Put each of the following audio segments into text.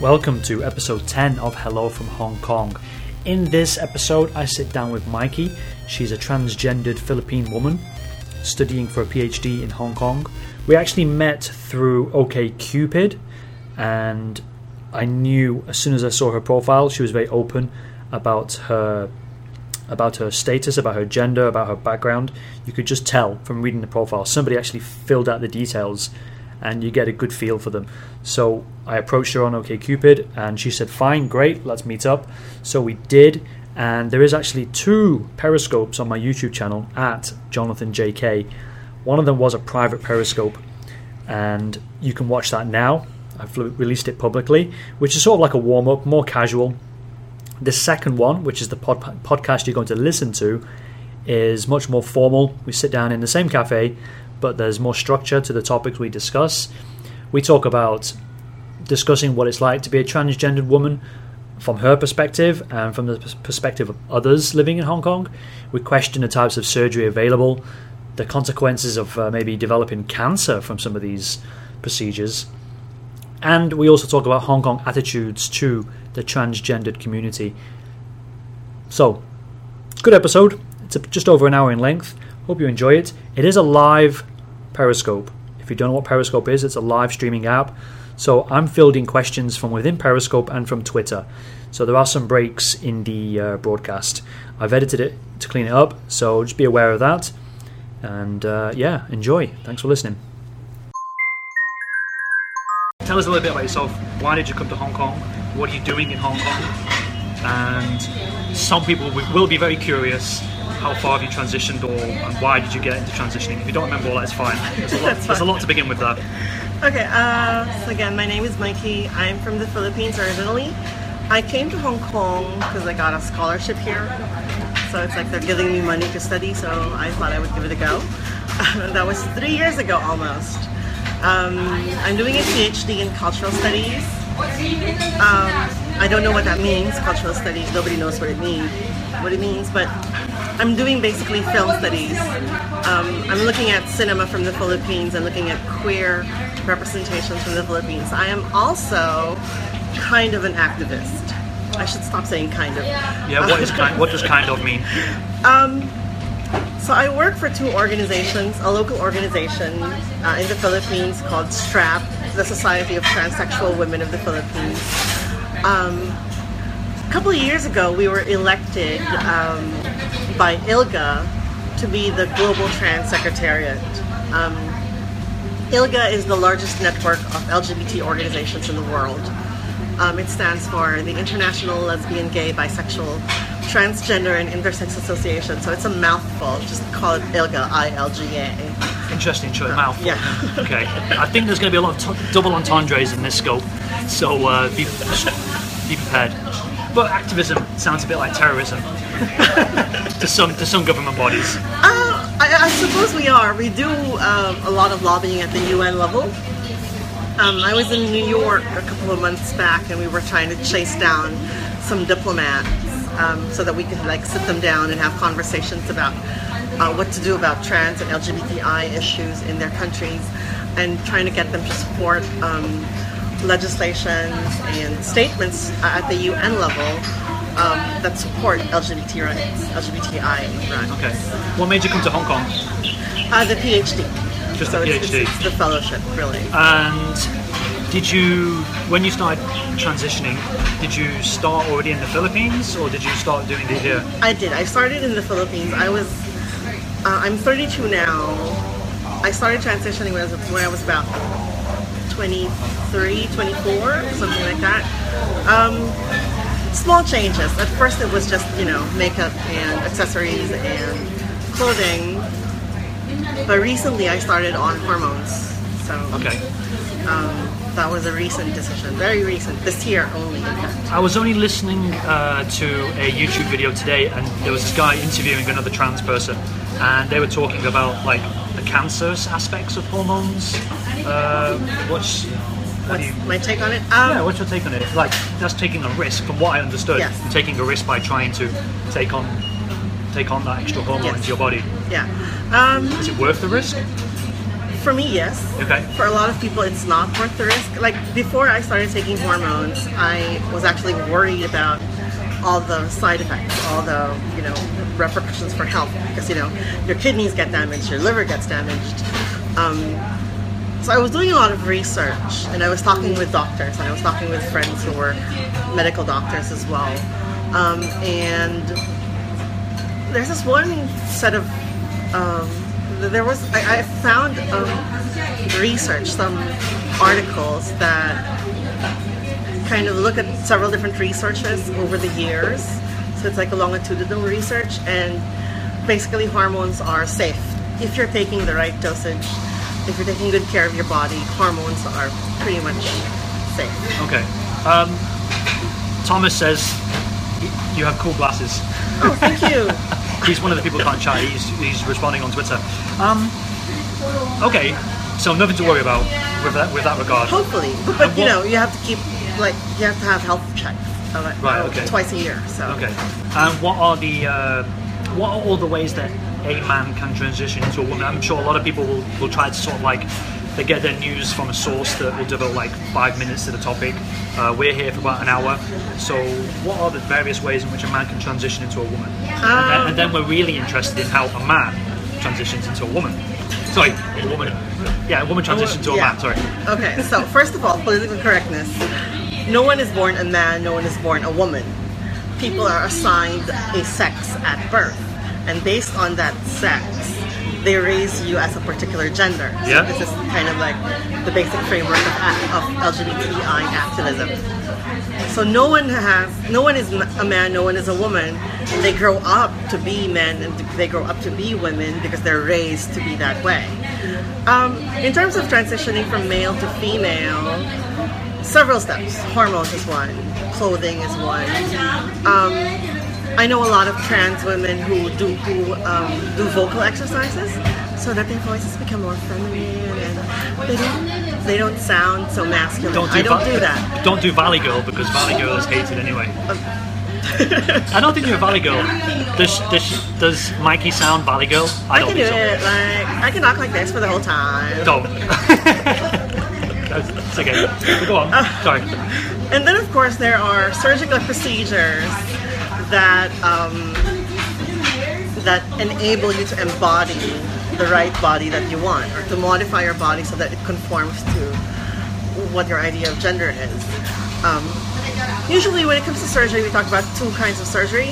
Welcome to episode 10 of Hello from Hong Kong. In this episode, I sit down with Mikey. She's a transgendered Philippine woman studying for a PhD in Hong Kong. We actually met through OKCupid, and I knew as soon as I saw her profile, she was very open about her about her status, about her gender, about her background. You could just tell from reading the profile. Somebody actually filled out the details and you get a good feel for them. So I approached her on OKCupid and she said, Fine, great, let's meet up. So we did, and there is actually two periscopes on my YouTube channel at Jonathan JK. One of them was a private periscope, and you can watch that now. I've released it publicly, which is sort of like a warm up, more casual. The second one, which is the pod- podcast you're going to listen to, is much more formal. We sit down in the same cafe, but there's more structure to the topics we discuss. We talk about discussing what it's like to be a transgendered woman from her perspective and from the perspective of others living in Hong Kong. We question the types of surgery available, the consequences of uh, maybe developing cancer from some of these procedures. And we also talk about Hong Kong attitudes to the transgendered community. So, good episode. It's just over an hour in length. Hope you enjoy it. It is a live Periscope. If you don't know what Periscope is, it's a live streaming app. So I'm fielding questions from within Periscope and from Twitter. So there are some breaks in the uh, broadcast. I've edited it to clean it up, so just be aware of that. And uh, yeah, enjoy. Thanks for listening. Tell us a little bit about yourself. Why did you come to Hong Kong? What are you doing in Hong Kong? And some people will be very curious how far have you transitioned or and why did you get into transitioning? If you don't remember all that, it's fine. There's a lot. There's a lot to begin with that. Okay, uh, so again, my name is Mikey. I'm from the Philippines originally. I came to Hong Kong because I got a scholarship here. So it's like they're giving me money to study, so I thought I would give it a go. that was three years ago almost. Um, I'm doing a PhD in cultural studies. Um, I don't know what that means, cultural studies. Nobody knows what it means, what it means, but I'm doing basically film studies. Um, I'm looking at cinema from the Philippines and looking at queer representations from the Philippines. I am also kind of an activist. I should stop saying kind of. Yeah, what is kind? What does kind of mean? Um, so I work for two organizations, a local organization uh, in the Philippines called STRAP, the Society of Transsexual Women of the Philippines. Um, a couple of years ago, we were elected um, by ILGA to be the Global Trans Secretariat. Um, ILGA is the largest network of LGBT organizations in the world. Um, it stands for the International Lesbian, Gay, Bisexual, Transgender, and Intersex Association. So it's a mouthful. Just call it ILGA, I-L-G-A. Interesting choice, uh, mouthful. Yeah. okay. I think there's going to be a lot of t- double entendres in this scope. So uh, be, be prepared. But activism sounds a bit like terrorism to some to some government bodies. Uh, I, I, suppose we are. We do um, a lot of lobbying at the UN level. Um, I was in New York a couple of months back, and we were trying to chase down some diplomats um, so that we could like sit them down and have conversations about uh, what to do about trans and LGBTI issues in their countries, and trying to get them to support legislations and statements at the UN level um, that support LGBT rights, LGBTI rights. Okay. What made you come to Hong Kong? Uh, the PhD. Just so the PhD. It's, the fellowship, really. And did you, when you started transitioning, did you start already in the Philippines or did you start doing it here? I did. I started in the Philippines. I was, uh, I'm 32 now. I started transitioning when I was, when I was about 23, 24, something like that. Um, small changes. At first, it was just you know makeup and accessories and clothing, but recently I started on hormones. So okay. Um, that was a recent decision, very recent, this year only, in fact. I was only listening uh, to a YouTube video today, and there was this guy interviewing another trans person, and they were talking about like the cancerous aspects of hormones. Uh, what's what you, my take on it? Um, yeah, what's your take on it? Like that's taking a risk, from what I understood. Yes. taking a risk by trying to take on take on that extra hormone yes. into your body. Yeah. Um, Is it worth the risk? For me, yes. Okay. For a lot of people, it's not worth the risk. Like before I started taking hormones, I was actually worried about all the side effects, all the you know repercussions for health, because you know your kidneys get damaged, your liver gets damaged. Um, so I was doing a lot of research, and I was talking with doctors, and I was talking with friends who were medical doctors as well. Um, and there's this one set of um, there was I, I found um, research some articles that kind of look at several different researches over the years so it's like a longitudinal research and basically hormones are safe if you're taking the right dosage if you're taking good care of your body hormones are pretty much safe Okay. Um, Thomas says you have cool glasses. oh thank you He's one of the people who can't chat. He's, he's responding on Twitter. Um, okay, so nothing to worry about with that with that regard. hopefully but, but you know you have to keep like you have to have health checks like, Right, uh, okay. twice a year so Okay. And what are the uh, what are all the ways that a man can transition into a woman? I'm sure a lot of people will, will try to sort of like they get their news from a source that will devote like five minutes to the topic. Uh, we're here for about an hour. So what are the various ways in which a man can transition into a woman? and, then, and then we're really interested in how a man transitions into a woman. Sorry, a woman. Yeah, a woman transitions to a Yeah. man. Sorry. Okay, so first of all, political correctness. No one is born a man, no one is born a woman. People are assigned a sex at birth. And based on that sex, they raise you as a particular gender. So Yeah. this is kind of like the basic framework of, of LGBTI activism. So no one has, no one is a man, no one is a woman. They grow up to be men and they grow up to be women because they're raised to be that way. Um, in terms of transitioning from male to female, several steps. Hormones is one, clothing is one. Um, I know a lot of trans women who do who um, do vocal exercises so that their voices become more feminine and they don't they don't sound so masculine. Don't do I don't do that. Don't do Valley Girl because Valley Girl is hated anyway. I don't think you're a Valley Girl. Does, does, does Mikey sound Valley Girl? I I don't can do so. it. Like I can talk like this for the whole time. Don't. That's it's okay. Go on. Sorry. And then, of course, there are surgical procedures that um, that enable you to embody the right body that you want, or to modify your body so that it conforms to what your idea of gender is. Um, usually, when it comes to surgery, we talk about two kinds of surgery: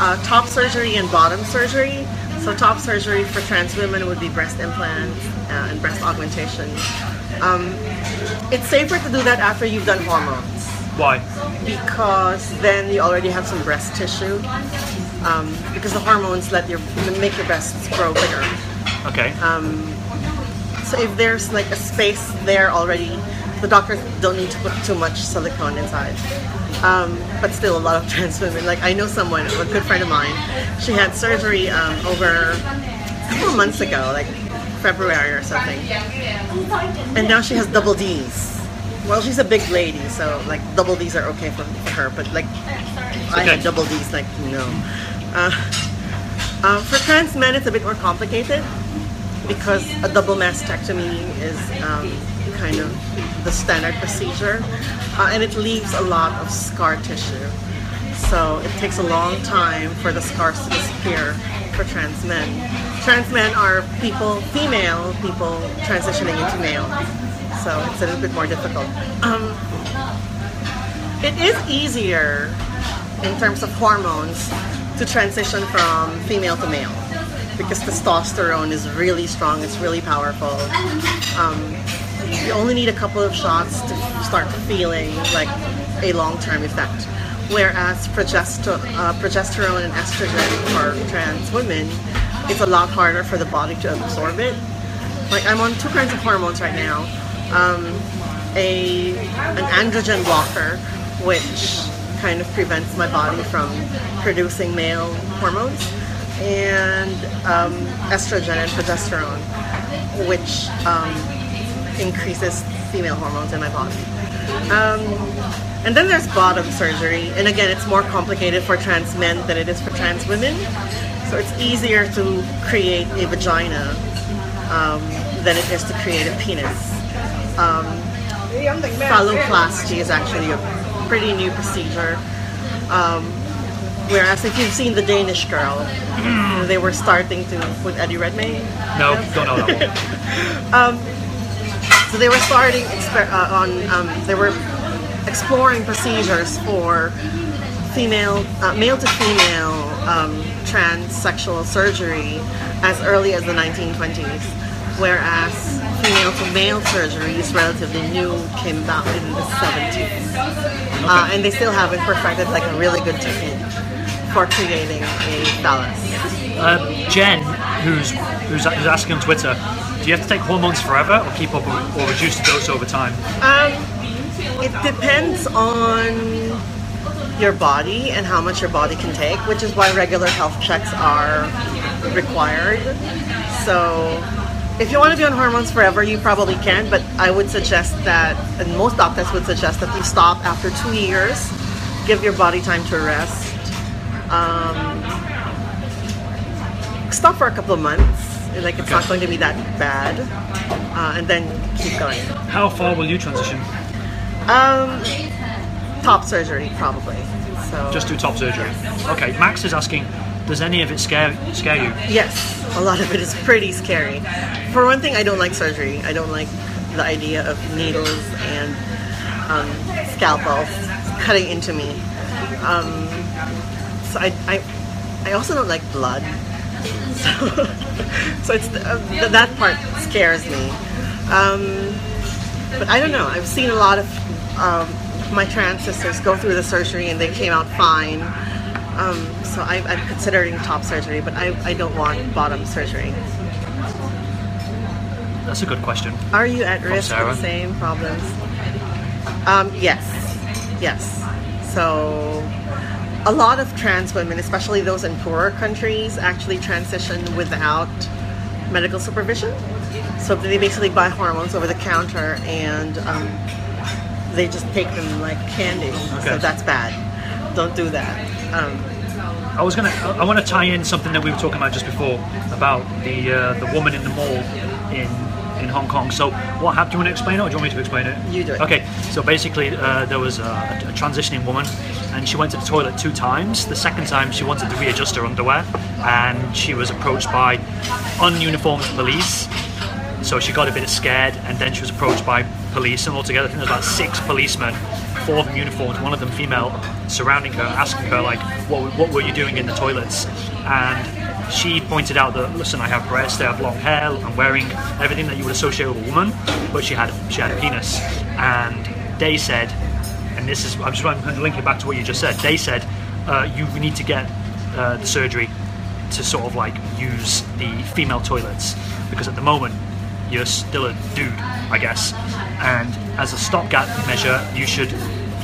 uh, top surgery and bottom surgery. So, top surgery for trans women would be breast implants and breast augmentation. Um, it's safer to do that after you've done hormones Why? because then you already have some breast tissue. Um, because the hormones let your make your breasts grow bigger. Okay. So if there's like a space there already, the doctors don't need to put too much silicone inside. Um, but still, a lot of trans women, like I know someone, a good friend of mine, she had surgery um, over a couple of months ago, like February or something, and now she has double D's. Well, she's a big lady, so like double D's are okay for, for her, but like I okay. had double D's, like no. Uh, uh, for trans men, it's a bit more complicated because a double mastectomy is um, kind of the standard procedure, uh, and it leaves a lot of scar tissue. So it takes a long time for the scars to disappear for trans men. Trans men are people, female people transitioning into male, so it's a little bit more difficult. Um, it is easier in terms of hormones to transition from female to male because testosterone is really strong, it's really powerful. Um, you only need a couple of shots to start feeling like a long-term effect. Whereas uh, progesterone and estrogen for trans women, it's a lot harder for the body to absorb it. Like I'm on two kinds of hormones right now. Um, a an androgen blocker, which kind of prevents my body from producing male hormones, and um, estrogen and progesterone, which um, increases female hormones in my body. Um, and then there's bottom surgery, and again, it's more complicated for trans men than it is for trans women. So it's easier to create a vagina um, than it is to create a penis. Um, phalloplasty is actually a pretty new procedure. Um, whereas if you've seen the Danish Girl, they were starting to with Eddie Redmayne. No, don't know that one. So they were starting exper- uh, on. Um, they were exploring procedures for female, uh, male to female um, transsexual surgery as early as the 1920s, whereas female to male surgery is relatively new, came about in the 70s, uh, and they still haven't perfected like a really good technique for creating a phallus. Uh, Jen, who's, who's who's asking on Twitter, do you have to take hormones forever, or keep up, or reduce the dose over time? Um, it depends on your body and how much your body can take, which is why regular health checks are required. So, if you want to be on hormones forever, you probably can, but I would suggest that, and most doctors would suggest that you stop after two years, give your body time to rest. Um, stop for a couple of months, like it's not going to be that bad, uh, and then keep going. How far will you transition? Um, top surgery probably. So Just do top surgery. Okay, Max is asking, does any of it scare scare you? yes, a lot of it is pretty scary. For one thing, I don't like surgery. I don't like the idea of needles and um, scalpels cutting into me. Um, so I, I, I also don't like blood. So, so it's uh, th- that part scares me. Um, but I don't know. I've seen a lot of um, my trans sisters go through the surgery and they came out fine. Um, so I, I'm considering top surgery, but I, I don't want bottom surgery. That's a good question. Are you at risk Sarah. of the same problems? Um, yes, yes. So a lot of trans women, especially those in poorer countries, actually transition without medical supervision. So they basically buy hormones over the counter and um, they just take them like candy. Okay. So that's bad. Don't do that. Um, I was gonna. I want to tie in something that we were talking about just before about the uh, the woman in the mall in in Hong Kong. So what happened? Do you want to explain it, or do you want me to explain it? You do it. Okay. So basically, uh, there was a, a transitioning woman, and she went to the toilet two times. The second time, she wanted to readjust her underwear, and she was approached by ununiformed police. So she got a bit scared, and then she was approached by police, and altogether, I think there was about six policemen, four of them uniformed, one of them female, surrounding her, asking her like, "What, what were you doing in the toilets?" And she pointed out that, listen, I have breasts, I have long hair, I'm wearing everything that you would associate with a woman, but she had she had a penis, and they said, and this is I'm just trying to link it back to what you just said. They said uh, you need to get uh, the surgery to sort of like use the female toilets because at the moment you're still a dude, I guess, and as a stopgap measure, you should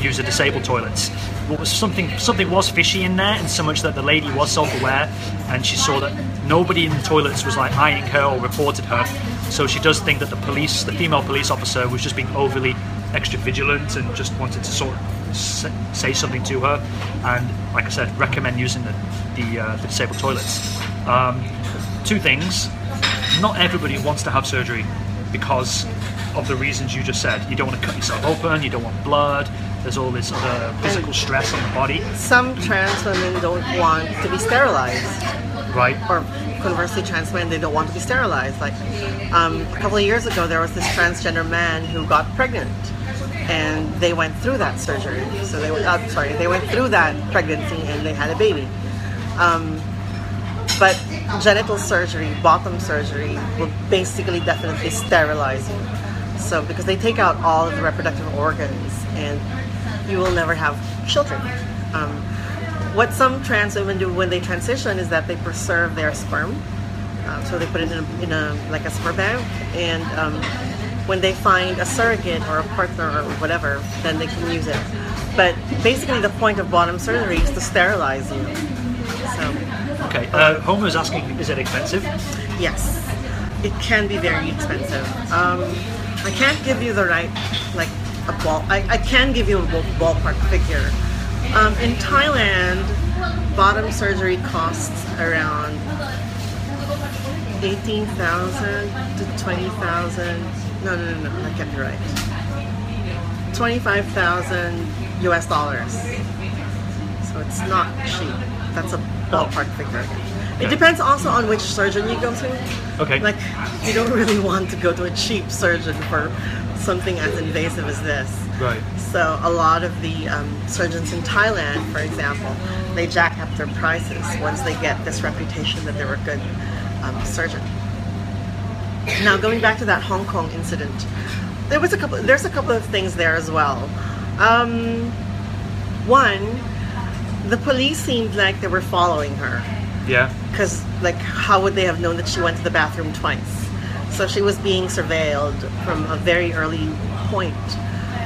use the disabled toilets. What was something something was fishy in there, and so much that the lady was self-aware, and she saw that nobody in the toilets was like eyeing her or reported her. So she does think that the police, the female police officer, was just being overly extra vigilant and just wanted to sort of say something to her. And like I said, recommend using the the, uh, the disabled toilets. Um, two things: not everybody wants to have surgery because of the reasons you just said. You don't want to cut yourself open. You don't want blood. There's all this other physical stress on the body, some trans women don't want to be sterilized. right? or conversely trans men they don't want to be sterilized. Like um, a couple of years ago there was this transgender man who got pregnant and they went through that surgery. So they went uh, sorry they went through that pregnancy and they had a baby. Um, but genital surgery bottom surgery will basically definitely sterilize you. So because they take out all of the reproductive organs and you will never have children um, what some trans women do when they transition is that they preserve their sperm. Um, so they put it in a, in a like a sperm bank, and um, when they find a surrogate or a partner or whatever, then they can use it. But basically, the point of bottom surgery is to sterilize you. So Okay. Uh, Homer is asking, is it expensive? yes, it can be very expensive. Um, I can't give you the right like a ball. I, I can give you a ballpark figure. Um, in Thailand, bottom surgery costs around eighteen thousand to twenty thousand. No, no, no, no. That can't be right. Twenty-five thousand U.S. dollars. So it's not cheap. That's a ballpark figure. It Okay. depends also on which surgeon you go to. Okay. Like, you don't really want to go to a cheap surgeon for something as invasive as this. Right. So a lot of the um, surgeons in Thailand, for example, they jack up their prices once they get this reputation that they're a good um, surgeon. Now, going back to that Hong Kong incident, there was a couple. There's a couple of things there as well. Um, one, the police seemed like they were following her Yeah. because like how would they have known that she went to the bathroom twice so she was being surveilled from a very early point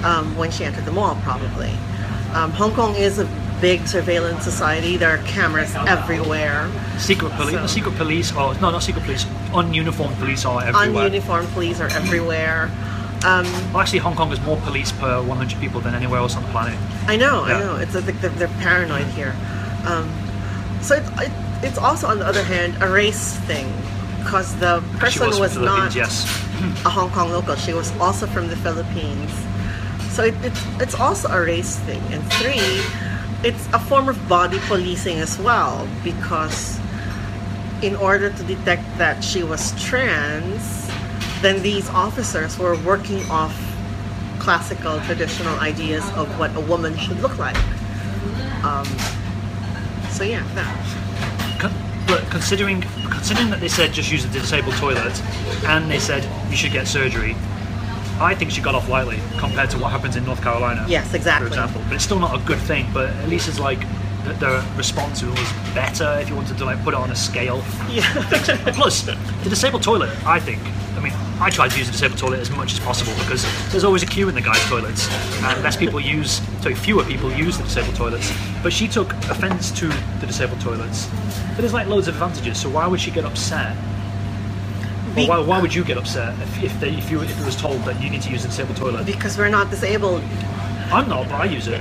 um, when she entered the mall probably um, hong kong is a big surveillance society there are cameras everywhere Secret police. So- secret police. Oh no, not secret police. Ununiformed police are everywhere. ununiformed police are everywhere um, well, actually, Hong Kong has more police per 100 people than anywhere else on the planet. I know, Yeah. I know. It's like they're, they're paranoid here. Um, so it's, it, it's also, on the other hand, a race thing because the person was, was, not yes. a Hong Kong local. She was also from the Philippines. So it, it's it's also a race thing. And three, it's a form of body policing as well because in order to detect that she was trans, then these officers were working off classical traditional ideas of what a woman should look like. Um, so yeah, that. But considering considering that they said just use the disabled toilet, and they said you should get surgery, I think she got off lightly compared to what happens in North Carolina. Yes, exactly. For example, but it's still not a good thing. But at least it's like the, the response was better if you wanted to like put it on a scale. Yeah. Plus, the disabled toilet, I think. I mean, I try to use the disabled toilet as much as possible because there's always a queue in the guys' toilets, and less people use, so fewer people use the disabled toilets. But she took offence to the disabled toilets. But there's like loads of advantages, so why would she get upset? Be- why, why would you get upset if, if, they, if you if it was told that you need to use the disabled toilet? because we're not disabled. I'm not, but I use it.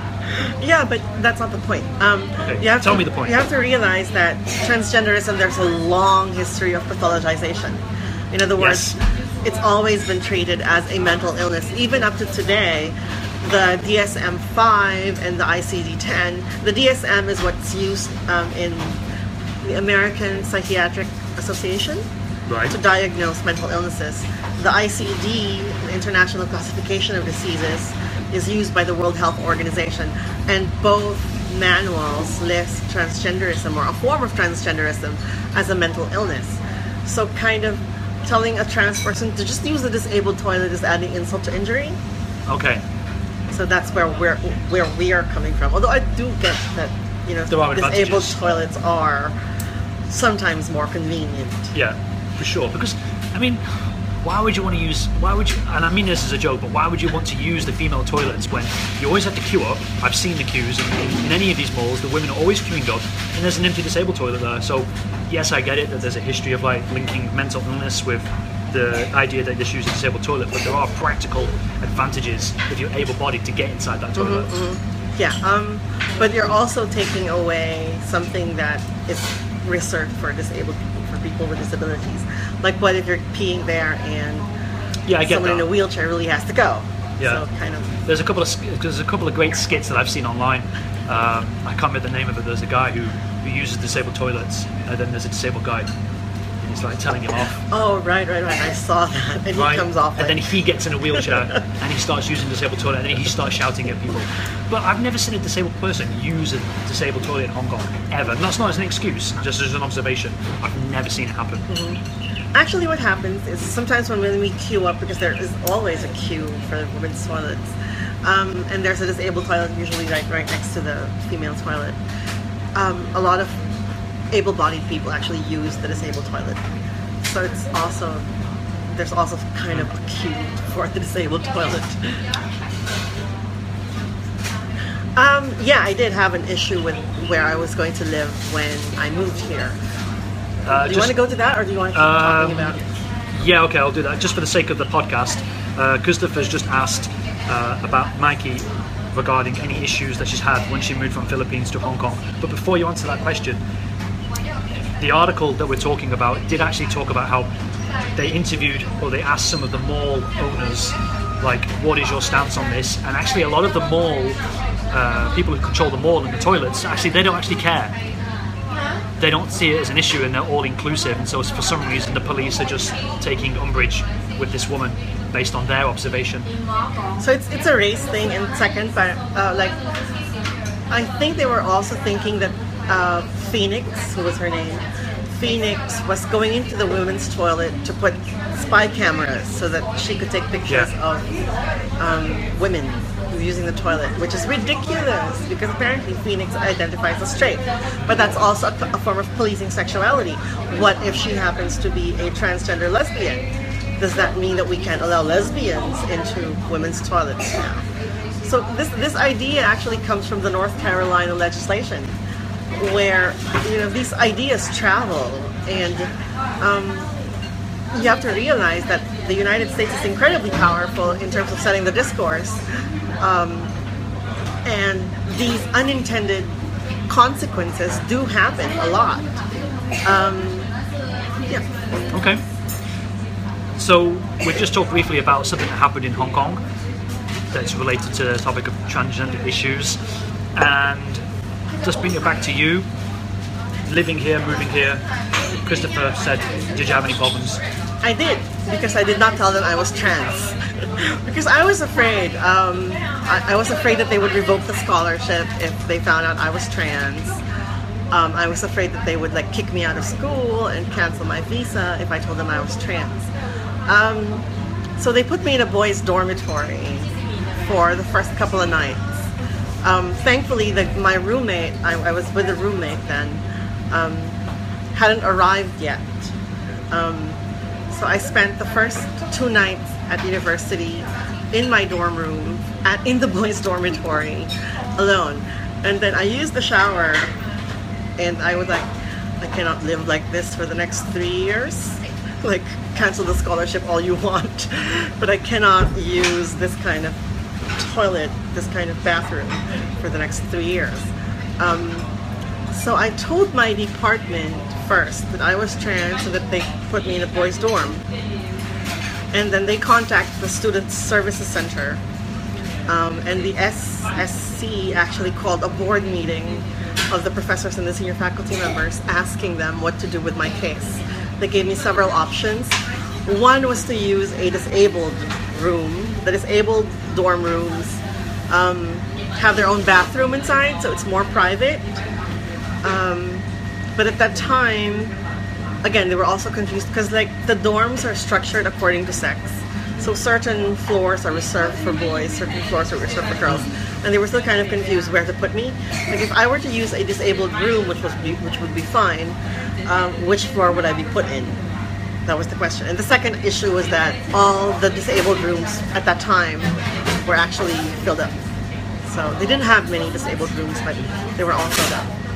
Yeah, but that's not the point. Um, Okay, you have tell to, me the point. You have to realize that transgenderism, there's a long history of pathologization. In other words, Yes. It's always been treated as a mental illness. Even up to today, the DSM 5 and the ICD 10, the DSM is what's used um, in the American Psychiatric Association Right. to diagnose mental illnesses. The ICD, the International Classification of Diseases, is used by the World Health Organization, and both manuals list transgenderism or a form of transgenderism as a mental illness. So, kind of telling a trans person to just use the disabled toilet is adding insult to injury. Okay. So that's where we're where we are coming from. Although I do get that you know disabled advantages. toilets are sometimes more convenient. Yeah, for sure. Because I mean, why would you want to use? Why would you? And I mean this as a joke, but why would you want to use the female toilets when you always have to queue up? I've seen the queues in, in, any of these malls. The women are always queuing up, and there's an empty disabled toilet there. So yes, I get it that there's a history of like linking mental illness with the idea that just use a disabled toilet, but there are practical advantages if you're able-bodied to get inside that toilet. Yeah, um, but you're also taking away something that is reserved for disabled people, for people with disabilities. Like, what if you're peeing there and Yeah, I get someone that. in a wheelchair really has to go? Yeah. So kind of. There's a couple of there's a couple of great skits that I've seen online. Um, I can't remember the name of it. There's a guy who, who uses disabled toilets, and then there's a disabled guy, and he's like telling him off. Oh, right, right, right. I saw that. And Right? he comes off and then he gets in a wheelchair and he starts using disabled toilet, and then he starts shouting at people. But I've never seen a disabled person use a disabled toilet in Hong Kong ever. And that's not as an excuse, just as an observation. I've never seen it happen. Actually, what happens is sometimes when, we queue up, because there is always a queue for women's toilets, um, and there's a disabled toilet usually right, right next to the female toilet, um, a lot of able bodied people actually use the disabled toilet. So it's also, there's also kind of a queue for the disabled toilet. Um, yeah, I did have an issue with where I was going to live when I moved here. Uh, Do you just- want to go to that, or do you want to keep talking Um, about? Yeah, okay, I'll do that. Just for the sake of the podcast, uh, Christopher's just asked uh, about Mikey regarding any issues that she's had when she moved from Philippines to Hong Kong. But before you answer that question, the article that we're talking about did actually talk about how they interviewed or they asked some of the mall owners, like, what is your stance on this? And actually, a lot of the mall uh, people who control the mall and the toilets actually they don't actually care. They don't see it as an issue, and they're all inclusive. And so, for some reason, the police are just taking umbrage with this woman based on their observation. So it's it's a race thing, and second, but uh, like I think they were also thinking that uh, Phoenix, who was her name, Phoenix was going into the women's toilet to put spy cameras so that she could take pictures Yeah. of um, women using the toilet, which is ridiculous because apparently Phoenix identifies as straight. But that's also a, a form of policing sexuality. What if she happens to be a transgender lesbian? Does that mean that we can't allow lesbians into women's toilets now? So this this idea actually comes from the North Carolina legislation, where you know these ideas travel, and um, you have to realize that the United States is incredibly powerful in terms of setting the discourse, um, and these unintended consequences do happen a lot. Um, yeah. Okay. So we've just talked briefly about something that happened in Hong Kong that's related to the topic of transgender issues, and just bring it back to you. Living here, moving here. Christopher said, "Did you have any problems?" I did because I did not tell them I was trans. Because I was afraid. Um, I, I was afraid that they would revoke the scholarship if they found out I was trans. Um, I was afraid that they would like kick me out of school and cancel my visa if I told them I was trans. Um, so they put me in a boys' dormitory for the first couple of nights. Um, thankfully, the, my roommate, I, I was with a roommate then, um, hadn't arrived yet. Um, so I spent the first two nights at the university in my dorm room, at in the boys' dormitory, alone. And then I used the shower, and I was like, I cannot live like this for the next three years. Like, cancel the scholarship all you want, but I cannot use this kind of toilet, this kind of bathroom for the next three years. Um, so I told my department first that I was trans and that they put me in a boys' dorm. And then they contact the Student Services Center. Um, and the SSC actually called a board meeting of the professors and the senior faculty members asking them what to do with my case. They gave me several options. One was to use a disabled room. The disabled dorm rooms um, have their own bathroom inside, so it's more private. Um, but at that time, again, they were also confused because like the dorms are structured according to sex. So certain floors are reserved for boys, certain floors are reserved for girls, and they were still kind of confused where to put me. Like if I were to use a disabled room, which was be, which would be fine, um, which floor would I be put in? That was the question. And the second issue was that all the disabled rooms at that time were actually filled up. So they didn't have many disabled rooms, but they were all filled up.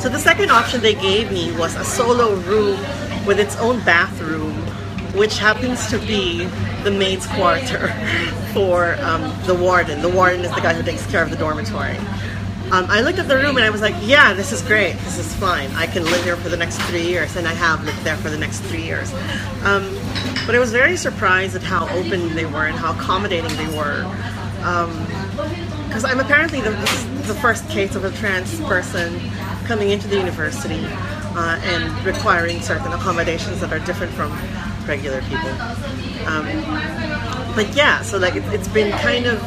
So the second option they gave me was a solo room with its own bathroom, which happens to be the maid's quarter for um, the warden. The warden is the guy who takes care of the dormitory. Um, I looked at the room and I was like, yeah, this is great. This is fine. I can live here for the next three years, and I have lived there for the next three years. Um, but I was very surprised at how open they were and how accommodating they were. Because I'm apparently the, the first case of a trans person coming into the university uh, and requiring certain accommodations that are different from regular people. Um, but yeah, so like it, it's been kind of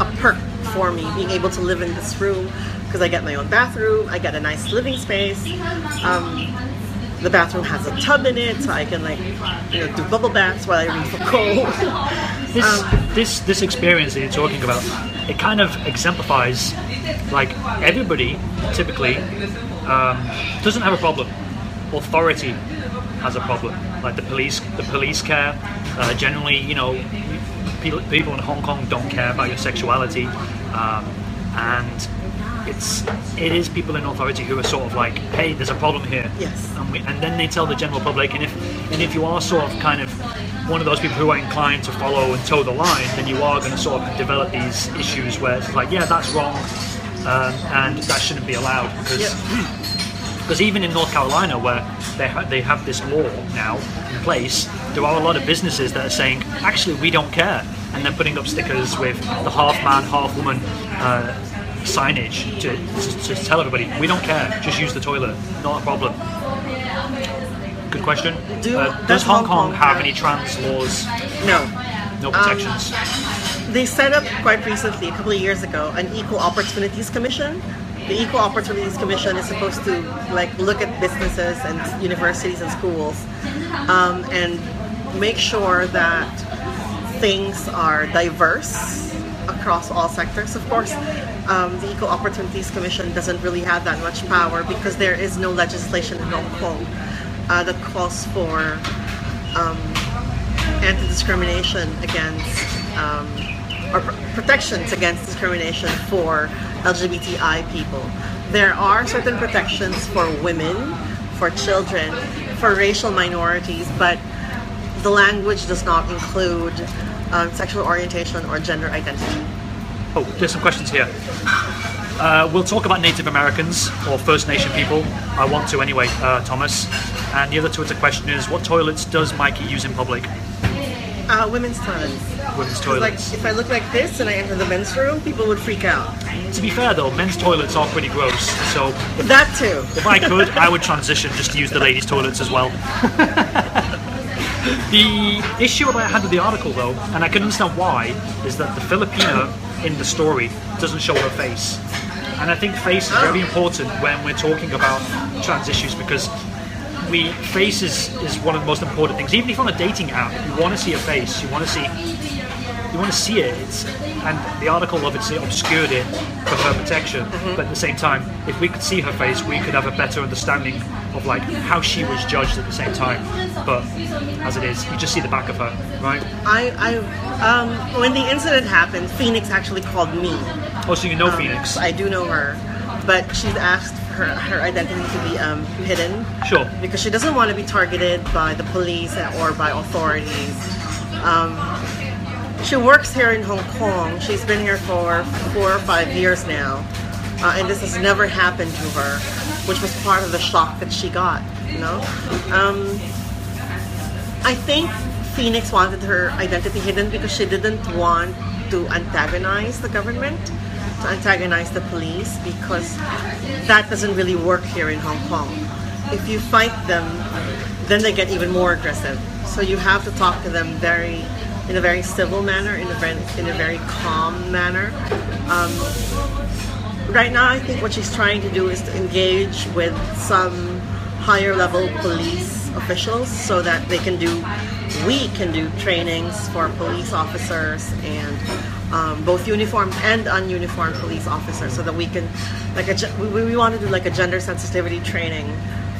a perk for me being able to live in this room because I get my own bathroom, I get a nice living space. Um, the bathroom has a tub in it, so I can like you know do bubble baths while I read Foucault. This this this experience that you're talking about, it kind of exemplifies like everybody typically um, doesn't have a problem. Authority has a problem. Like the police, the police care. Uh, generally, you know, people, people in Hong Kong don't care about your sexuality, um, and it's it is people in authority who are sort of like, hey, there's a problem here. Yes. And, we, and then they tell the general public, and if and if you are sort of kind of one of those people who are inclined to follow and toe the line, then you are going to sort of develop these issues where it's like, yeah, that's wrong, um, and that shouldn't be allowed because Yep. Because even in North Carolina, where they ha- they have this law now in place, there are a lot of businesses that are saying, actually, we don't care, and they're putting up stickers with the half man, half woman uh, signage to, to, to tell everybody, we don't care, just use the toilet, not a problem. Good question. Do- Uh, does Hong Hong Kong have any trans laws? No. No protections. They set up quite recently, a couple of years ago, an Equal Opportunities Commission. The Equal Opportunities Commission is supposed to like look at businesses and universities and schools um, and make sure that things are diverse across all sectors. Of course, um, the Equal Opportunities Commission doesn't really have that much power because there is no legislation in Hong Kong uh, that calls for um, anti-discrimination against um, or protections against discrimination for LGBTI people. There are certain protections for women, for children, for racial minorities, but the language does not include um, sexual orientation or gender identity. Oh, there's some questions here. Uh, we'll talk about Native Americans or First Nation people. I want to anyway, uh, Thomas. And the other Twitter question is, what toilets does Mikey use in public? Uh, women's toilets. Women's 'Cause, Like if I look like this and I enter the men's room, people would freak out. To be fair though, men's toilets are pretty gross. So if, That too. if I could, I would transition just to use the ladies' toilets as well. the issue that I had with the article though, and I can understand why, is that the Filipina in the story doesn't show her face. And I think face is very important when we're talking about trans issues because we face is, is one of the most important things. Even if on a dating app, you want to see a face, you want to see you want to see it. It's, and the article obviously obscured it for her protection. But at the same time, if we could see her face, we could have a better understanding of like how she was judged at the same time. But as it is, you just see the back of her, right? I, I um, when the incident happened, Phoenix actually called me. Oh, so you know Phoenix? I do know her, but she's asked her her identity to be um, hidden Sure. because she doesn't want to be targeted by the police or by authorities. Um, she works here in Hong Kong. She's been here for four or five years now, uh, and this has never happened to her, which was part of the shock that she got. You know, um, I think Phoenix wanted her identity hidden because she didn't want to antagonize the government, to antagonize the police, because that doesn't really work here in Hong Kong. If you fight them, then they get even more aggressive. So you have to talk to them very, in a very civil manner, in a very, in a very calm manner. Um, right now, I think what she's trying to do is to engage with some higher level police officials so that they can do, we can do trainings for police officers and um, both uniformed and ununiformed police officers so that we can, like, a, we, we want to do like a gender sensitivity training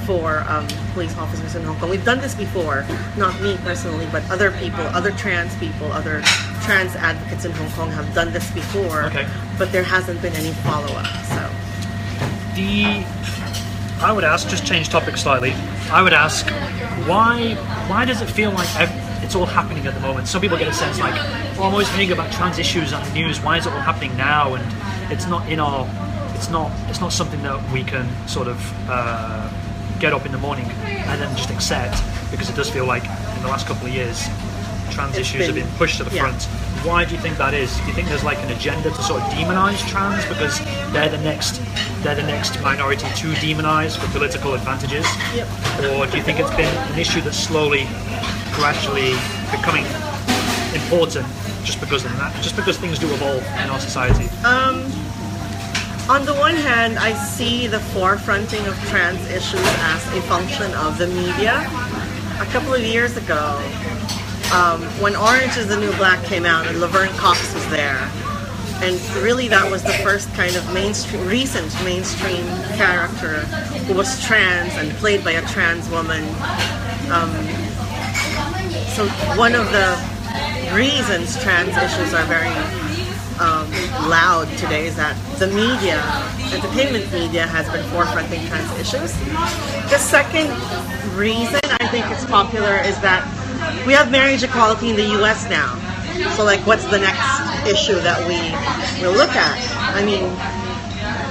for um, police officers in Hong Kong. We've done this before, not me personally, but other people, other trans people, other trans advocates in Hong Kong have done this before, Okay. but there hasn't been any follow up. So. The I would ask, just change topic slightly. I would ask, why why does it feel like ev- it's all happening at the moment? Some people get a sense like, well, I'm always hearing about trans issues on the news. Why is it all happening now? And it's not in our, it's not it's not something that we can sort of uh, get up in the morning and then just accept because it does feel like in the last couple of years, trans It's issues have been- been pushed to the yeah. front. Why do you think that is? Do you think there's like an agenda to sort of demonize trans because they're the next they're the next minority to demonize for political advantages? Yep. Or do you think it's been an issue that's slowly, gradually becoming important just because of that? Just because things do evolve in our society? On the one hand, I see the forefronting of trans issues as a function of the media. A couple of years ago, um, when Orange is the New Black came out and Laverne Cox was there, and really that was the first kind of mainstream, recent mainstream character who was trans and played by a trans woman. Um, so one of the reasons trans issues are very um, loud today is that the media, entertainment media, has been forefronting trans issues. The second reason I think it's popular is that we have marriage equality in the U.S. now. So, like, what's the next issue that we will look at? I mean,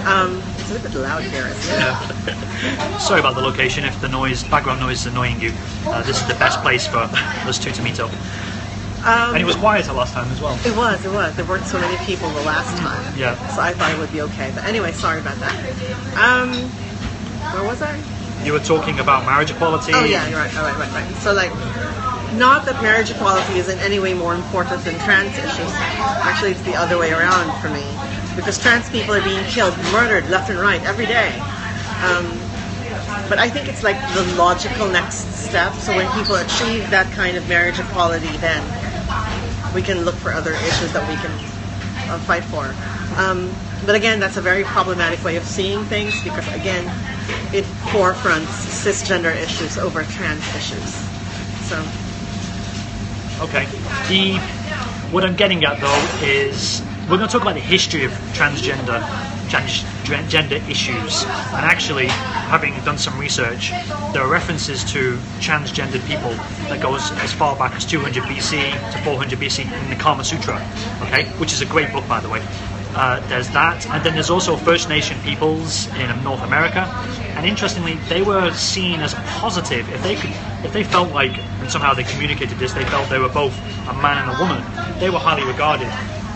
um, a little bit loud here. It? Sorry about the location. If the noise, background noise, is annoying you, uh, this is the best place for us two to meet up. Um, And it was quieter last time as well. It was, it was. There weren't so many people the last time. Yeah. So I thought it would be okay. But anyway, sorry about that. Um, where was I? You were talking about marriage equality. Oh yeah, you're right. All right, right, right. So like, not that marriage equality is in any way more important than trans issues. Actually, it's the other way around for me, because trans people are being killed, murdered left and right every day. Um, but I think it's like the logical next step. So when people achieve that kind of marriage equality, then we can look for other issues that we can uh, fight for. Um, but again, that's a very problematic way of seeing things because again, it forefronts cisgender issues over trans issues. So Okay. The what I'm getting at though is we're going to talk about the history of transgender transgender issues. And actually, having done some research, there are references to transgendered people that goes as far back as 200 BC to 400 BC in the Kama Sutra. Okay, which is a great book by the way. Uh, there's that, and then there's also First Nation peoples in North America. And interestingly, they were seen as positive if they could, if they felt like, and somehow they communicated this, they felt they were both a man and a woman. They were highly regarded,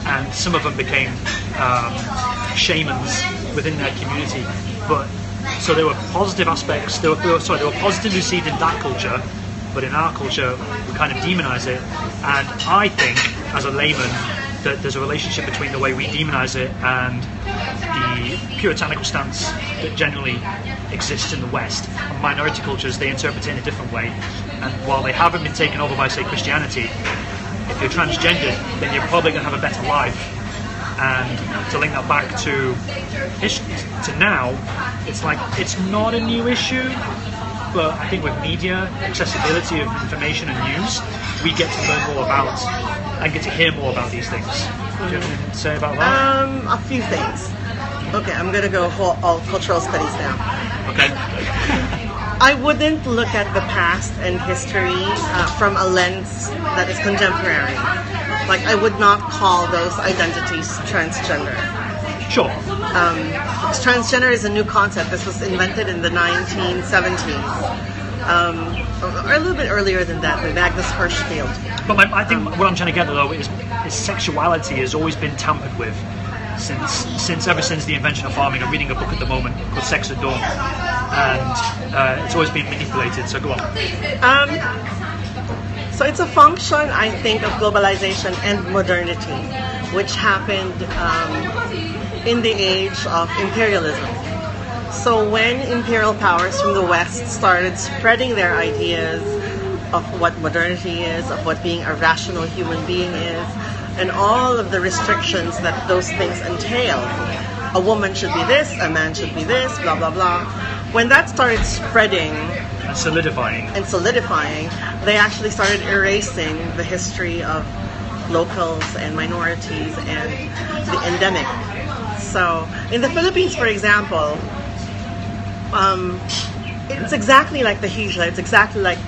and some of them became um, shamans within their community. But so there were positive aspects. They were, they were sorry, they were positively received in that culture, but in our culture, we kind of demonize it. And I think, as a layman, that there's a relationship between the way we demonize it and the puritanical stance that generally exists in the West. And minority cultures, they interpret it in a different way. And while they haven't been taken over by, say, Christianity, if you're transgendered, then you're probably going to have a better life. And to link that back to history, to now, it's like it's not a new issue, but I think with media, accessibility of information and news, we get to learn more about and get to hear more about these things. Do you have anything to say about that? um, a few things. Okay, I'm gonna go whole, all cultural studies now. Okay. I wouldn't look at the past and history uh, from a lens that is contemporary. Like I would not call those identities transgender. Sure. Um, transgender is a new concept. This was invented in the 1970s, um, or a little bit earlier than that, with Magnus Hirschfeld. But my, I think what I'm trying to get at though is, is sexuality has always been tampered with since since ever since the invention of farming. I'm reading a book at the moment called Sex at Dawn, and uh, it's always been manipulated. So go on. Um, so it's a function, I think, of globalization and modernity, which happened um, in the age of imperialism. So when imperial powers from the West started spreading their ideas of what modernity is, of what being a rational human being is, and all of the restrictions that those things entail. A woman should be this, a man should be this, blah, blah, blah. When that started spreading And solidifying. and solidifying, they actually started erasing the history of locals and minorities and the endemic. So, in the Philippines, for example, um, it's exactly like the Hijra. It's exactly like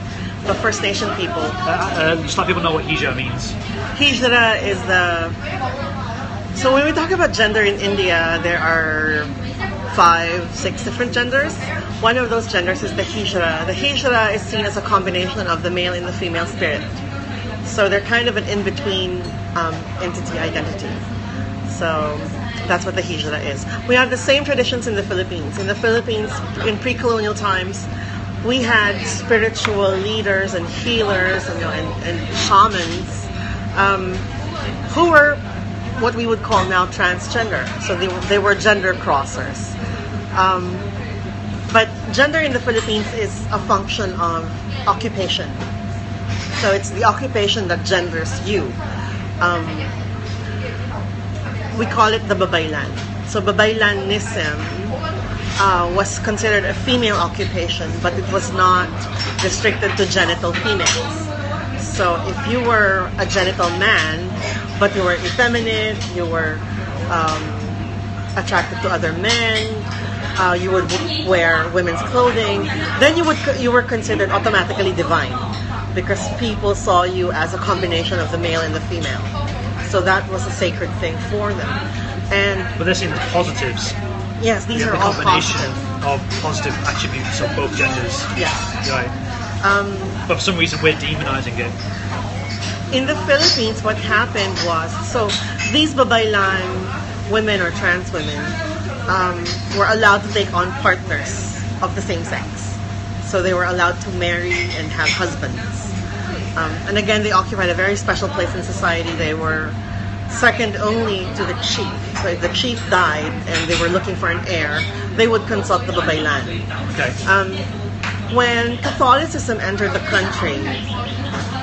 the First Nation people. Uh, uh, just let people know what hijra means. Hijra is the. So when we talk about gender in India, there are five, six different genders. One of those genders is the Hijra. The Hijra is seen as a combination of the male and the female spirit. So they're kind of an in-between um, entity identity. So that's what the Hijra is. We have the same traditions in the Philippines. In the Philippines, in pre-colonial times, we had spiritual leaders and healers and, and, and shamans um, who were what we would call now transgender. So they, they were gender crossers. Um, but gender in the Philippines is a function of occupation. So it's the occupation that genders you. Um, we call it the babaylan. So babaylanism uh, was considered a female occupation, but it was not restricted to genital females. So if you were a genital man, but you were effeminate, you were um, attracted to other men, uh, you would wear women's clothing, then you would you were considered automatically divine because people saw you as a combination of the male and the female. So that was a sacred thing for them. And But they're seeing the positives Yes, these are have all the combination positive. of positive attributes of both genders. Yes. Right. Um, But for some reason, we're demonizing it. in the Philippines, what happened was so these babaylan women or trans women um, were allowed to take on partners of the same sex. So they were allowed to marry and have husbands. Um, and again, they occupied a very special place in society. They were second only to the chief. So if the chief died and they were looking for an heir, they would consult the babaylan. Okay. Um, when Catholicism entered the country,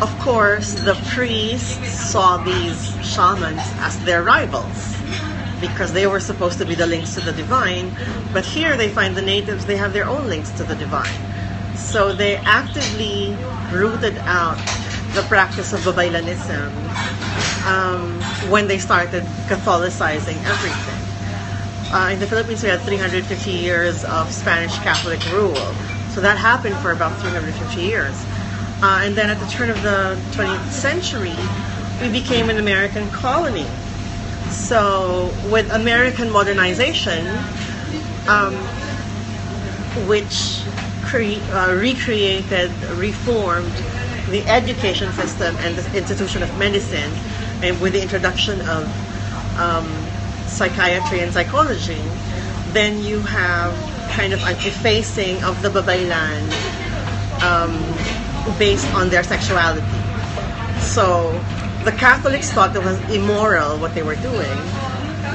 of course, the priests saw these shamans as their rivals because they were supposed to be the links to the divine. But here they find the natives, they have their own links to the divine. So they actively rooted out the practice of babaylanism um, when they started Catholicizing everything. Uh, in the Philippines, we had 350 years of Spanish Catholic rule. So that happened for about 350 years. Uh, and then at the turn of the 20th century, we became an American colony. So with American modernization, um, which cre- uh, recreated, reformed the education system and the institution of medicine, and with the introduction of um, psychiatry and psychology, then you have kind of an effacing of the babaylan um, based on their sexuality. So the Catholics thought it was immoral what they were doing.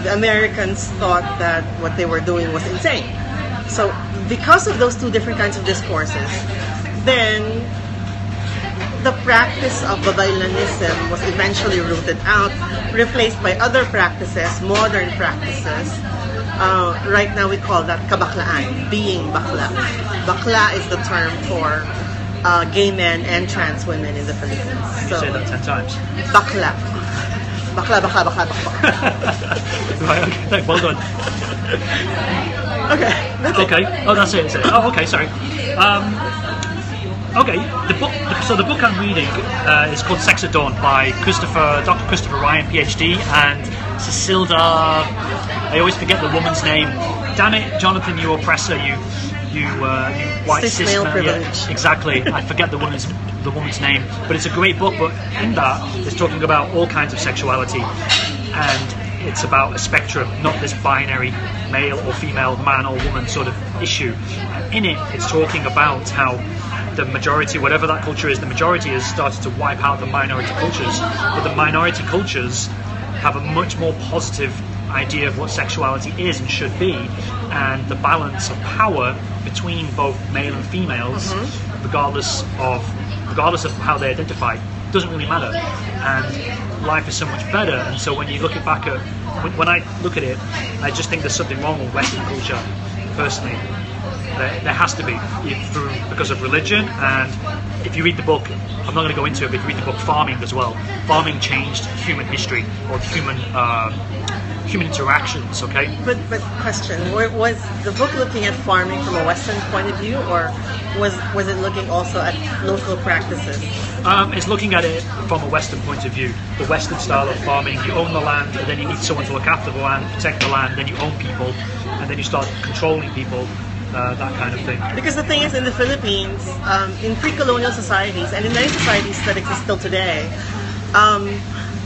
The Americans thought that what they were doing was insane. So because of those two different kinds of discourses, then the practice of babaylanism was eventually rooted out, replaced by other practices, modern practices. Uh, right now we call that kabaklaan, being bakla. Bakla is the term for uh, gay men and trans women in the Philippines. You say that ten times. bakla. Bakla, bakla, bakla, bakla. Well done. Okay, that's it. Okay. Oh, that's it. Is it? Oh, okay. Sorry. Um, okay. The book. So the book I'm reading uh, is called Sex at Dawn by Christopher, Dr. Christopher Ryan, PhD, and Cacilda. I always forget the woman's name. Damn it, Jonathan, you oppressor, you, you, uh, you white Cis male privilege. Yeah, exactly. I forget the woman's the woman's name, but it's a great book. But in that, it's talking about all kinds of sexuality, and it's about a spectrum, not this binary male or female, man or woman sort of issue. In it, it's talking about how the majority, whatever that culture is, the majority has started to wipe out the minority cultures, but the minority cultures have a much more positive idea of what sexuality is and should be, and the balance of power between both male and females, mm-hmm. regardless of regardless of how they identify, doesn't really matter. And life is so much better. And so when you look it back at when, when I look at it, I just think there's something wrong with Western culture, personally. There, there has to be through because of religion and if you read the book I'm not going to go into it but if you read the book Farming as well farming changed human history or human uh, human interactions okay But but question: Was the book looking at farming from a Western point of view, or was was it looking also at local practices? Um, it's looking at it from a Western point of view. The Western style of farming, you own the land, and then you need someone to look after the land, protect the land, then you own people, and then you start controlling people, uh, that kind of thing. Because the thing is, in the Philippines, um, in pre-colonial societies, and in many societies that exist still today, um,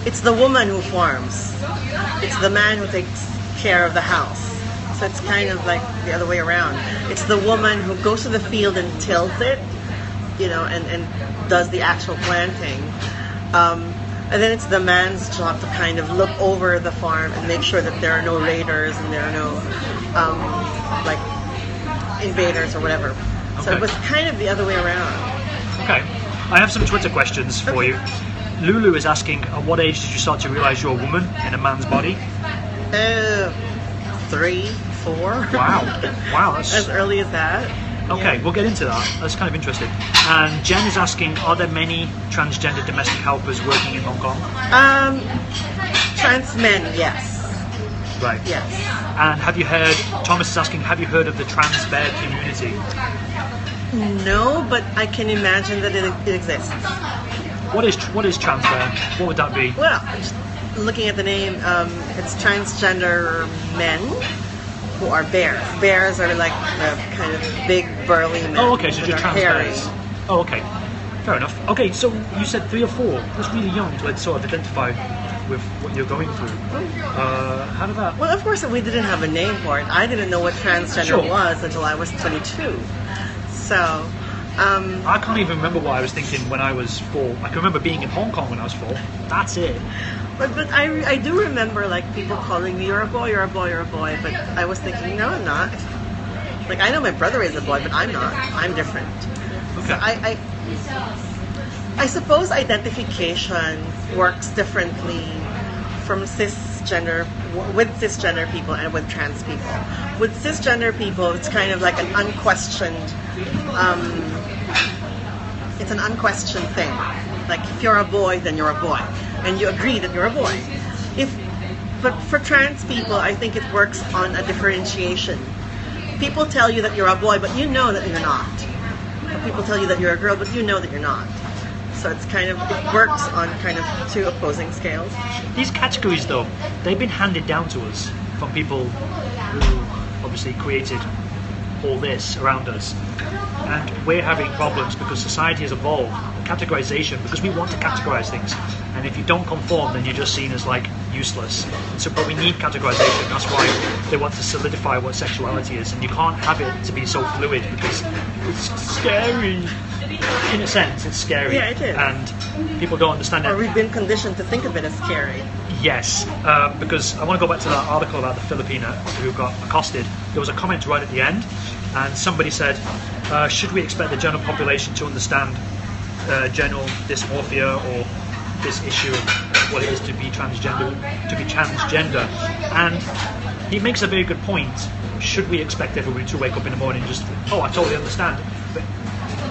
it's the woman who farms. It's the man who takes care of the house. So it's kind of like the other way around. It's the woman who goes to the field and tills it, you know, and, and does the actual planting. Um, and then it's the man's job to kind of look over the farm and make sure that there are no raiders and there are no um, like invaders or whatever. So it was kind of the other way around. Okay, I have some Twitter questions for you. Lulu is asking, at what age did you start to realise you're a woman in a man's body? Uh, three, four. Wow, wow, as early as that. okay. Yeah. We'll get into that. That's kind of interesting. And Jen is asking, are there many transgender domestic helpers working in Hong Kong? Um, trans men, yes, Right. yes. And have you heard? Thomas is asking, have you heard of the trans bear community? No, but I can imagine that it, it exists. What is what is trans bear? What would that be? Well, just looking at the name, um, it's transgender men who are bears. Bears are like the kind of big burly men. Oh, okay, so just trans hairy. bears. Oh, okay. Fair enough. Okay, so you said three or four. That's really young to sort of identify with what you're going through. Uh, how did that? Well, of course, we didn't have a name for it. I didn't know what transgender Sure. was until I was 22. So, um, I can't even remember what I was thinking when I was four. I can remember being in Hong Kong when I was four. That's it. but, but I, I do remember like people calling me, "You're a boy, you're a boy, you're a boy." But I was thinking, no, I'm not. Like I know my brother is a boy, but I'm not. I'm different. Okay. So I, I, I suppose identification works differently from cisgender with cisgender people and with trans people. With cisgender people, it's kind of like an unquestioned. Um, it's an unquestioned thing. Like if you're a boy, then you're a boy, and you agree that you're a boy. If, but for trans people, I think it works on a differentiation. People tell you that you're a boy, but you know that you're not. People tell you that you're a girl, but you know that you're not. So it's kind of it works on kind of two opposing scales. These categories, though, they've been handed down to us from people who obviously created all this around us. And we're having problems because society has evolved, categorization, because we want to categorize things. And if you don't conform, then you're just seen as like useless. And so, but we need categorization. That's why they want to solidify what sexuality is. And you can't have it to be so fluid because it's scary. In a sense, it's scary. Yeah, it is. And people don't understand it. Or we've been conditioned to think of it as scary. Yes, uh, because I want to go back to that article about the Filipina who got accosted. There was a comment right at the end, and somebody said, uh, "Should we expect the general population to understand uh, gender dysmorphia or this issue of what it is to be transgender? To be transgender?" And he makes a very good point. Should we expect everybody to wake up in the morning and just, "Oh, I totally understand," but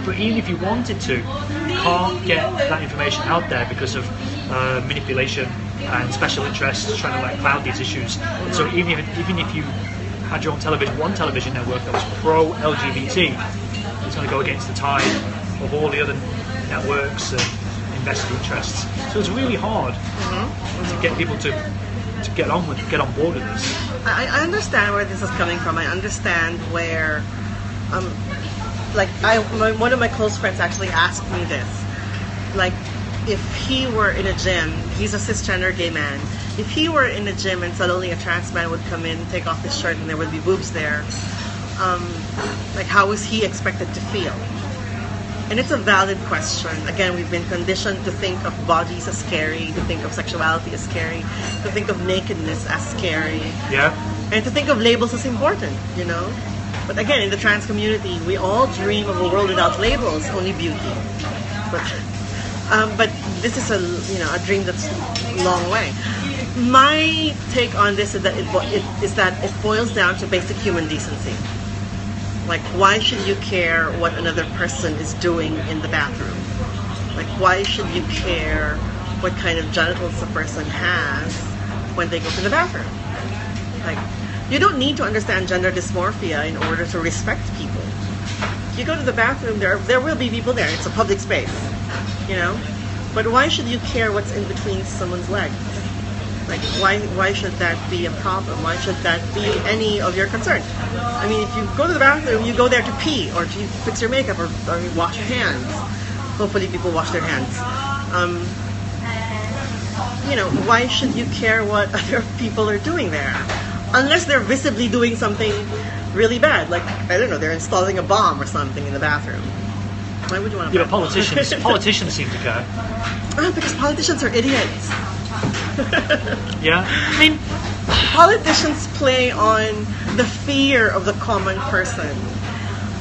but even if you wanted to, you can't get that information out there because of uh, manipulation and special interests trying to like cloud these issues. So even if even if you had your own television, one television network that was pro LGBT, it's going to go against the tide of all the other networks and invested interests. So it's really hard to get people to to get on with get on board with this. I, I understand where this is coming from. I understand where, um, like, I my, one of my close friends actually asked me this, like, if he were in a gym, he's a cisgender gay man. If he were in a gym and suddenly a trans man would come in, take off his shirt, and there would be boobs there, um, like, how is he expected to feel? And it's a valid question. Again, we've been conditioned to think of bodies as scary, to think of sexuality as scary, to think of nakedness as scary, Yeah. and to think of labels as important, you know? But again, in the trans community, we all dream of a world without labels, only beauty. But, um, but this is a you know a dream that's a long way. My take on this is that it, it is that it boils down to basic human decency. Like, why should you care what another person is doing in the bathroom? Like, why should you care what kind of genitals a person has when they go to the bathroom? Like, you don't need to understand gender dysmorphia in order to respect people. You go to the bathroom, there there will be people there. It's a public space, you know. But why should you care what's in between someone's legs? Like, why why should that be a problem? Why should that be any of your concern? I mean, if you go to the bathroom, you go there to pee or to fix your makeup or, or wash your hands. Hopefully, people wash their hands. Um, you know, why should you care what other people are doing there? Unless they're visibly doing something really bad, like I don't know, they're installing a bomb or something in the bathroom. Why would you want to? Yeah, politicians politicians seem to care. Ah, because politicians are idiots. Yeah. I mean, Politicians play on the fear of the common person,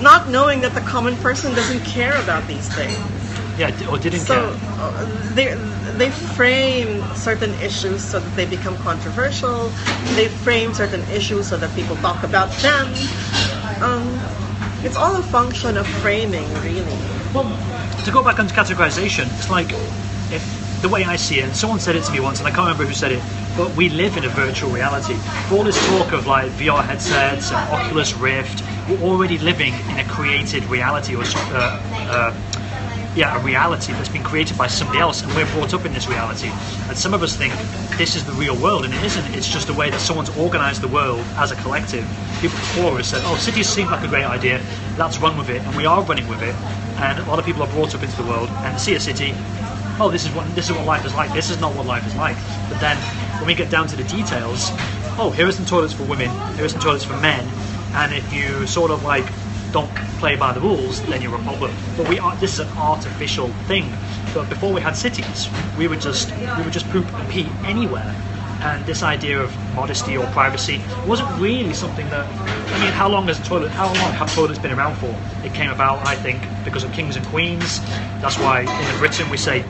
not knowing that the common person doesn't care about these things. yeah, or didn't So care. uh, they they frame certain issues so that they become controversial. They frame certain issues so that people talk about them. Um, it's all a function of framing, really. Well, to go back onto categorization, it's like if the way I see it, and someone said it to me once, and I can't remember who said it, but we live in a virtual reality. All this talk of like VR headsets and Oculus Rift, we're already living in a created reality or uh, uh, yeah, a reality that's been created by somebody else, and we're brought up in this reality. And some of us think this is the real world, and it isn't. It's just a way that someone's organised the world as a collective. People before us said, "Oh, cities seem like a great idea. Let's run with it," and we are running with it. And a lot of people are brought up into the world and see a city. Oh, this is what this is what life is like. This is not what life is like. But then when we get down to the details, oh, here are some toilets for women. Here are some toilets for men. And if you sort of like don't play by the rules, then you're a problem. But we are this is an artificial thing. But before we had cities, we would just we would just poop and pee anywhere. And this idea of modesty or privacy wasn't really something that I mean, how long has toilet how long have toilets been around for? It came about, I think, because of kings and queens. That's why in Britain we say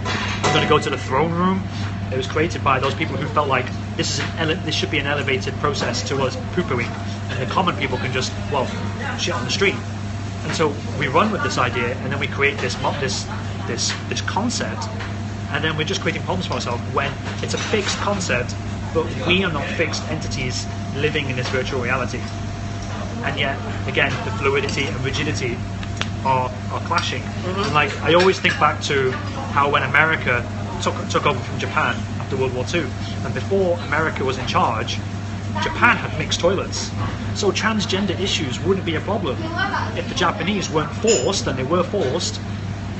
I'm going to go to the throne room. It was created by those people who felt like this is an ele- this should be an elevated process to us poopery, and the common people can just well shit on the street. And so we run with this idea, and then we create this this this this concept, and then we're just creating problems for ourselves when it's a fixed concept, but we are not fixed entities living in this virtual reality. And yet, again, the fluidity and rigidity are, are clashing. Mm-hmm. And like I always think back to how when America took took over from Japan after World War II, and before America was in charge, Japan had mixed toilets. So transgender issues wouldn't be a problem if the Japanese weren't forced, and they were forced,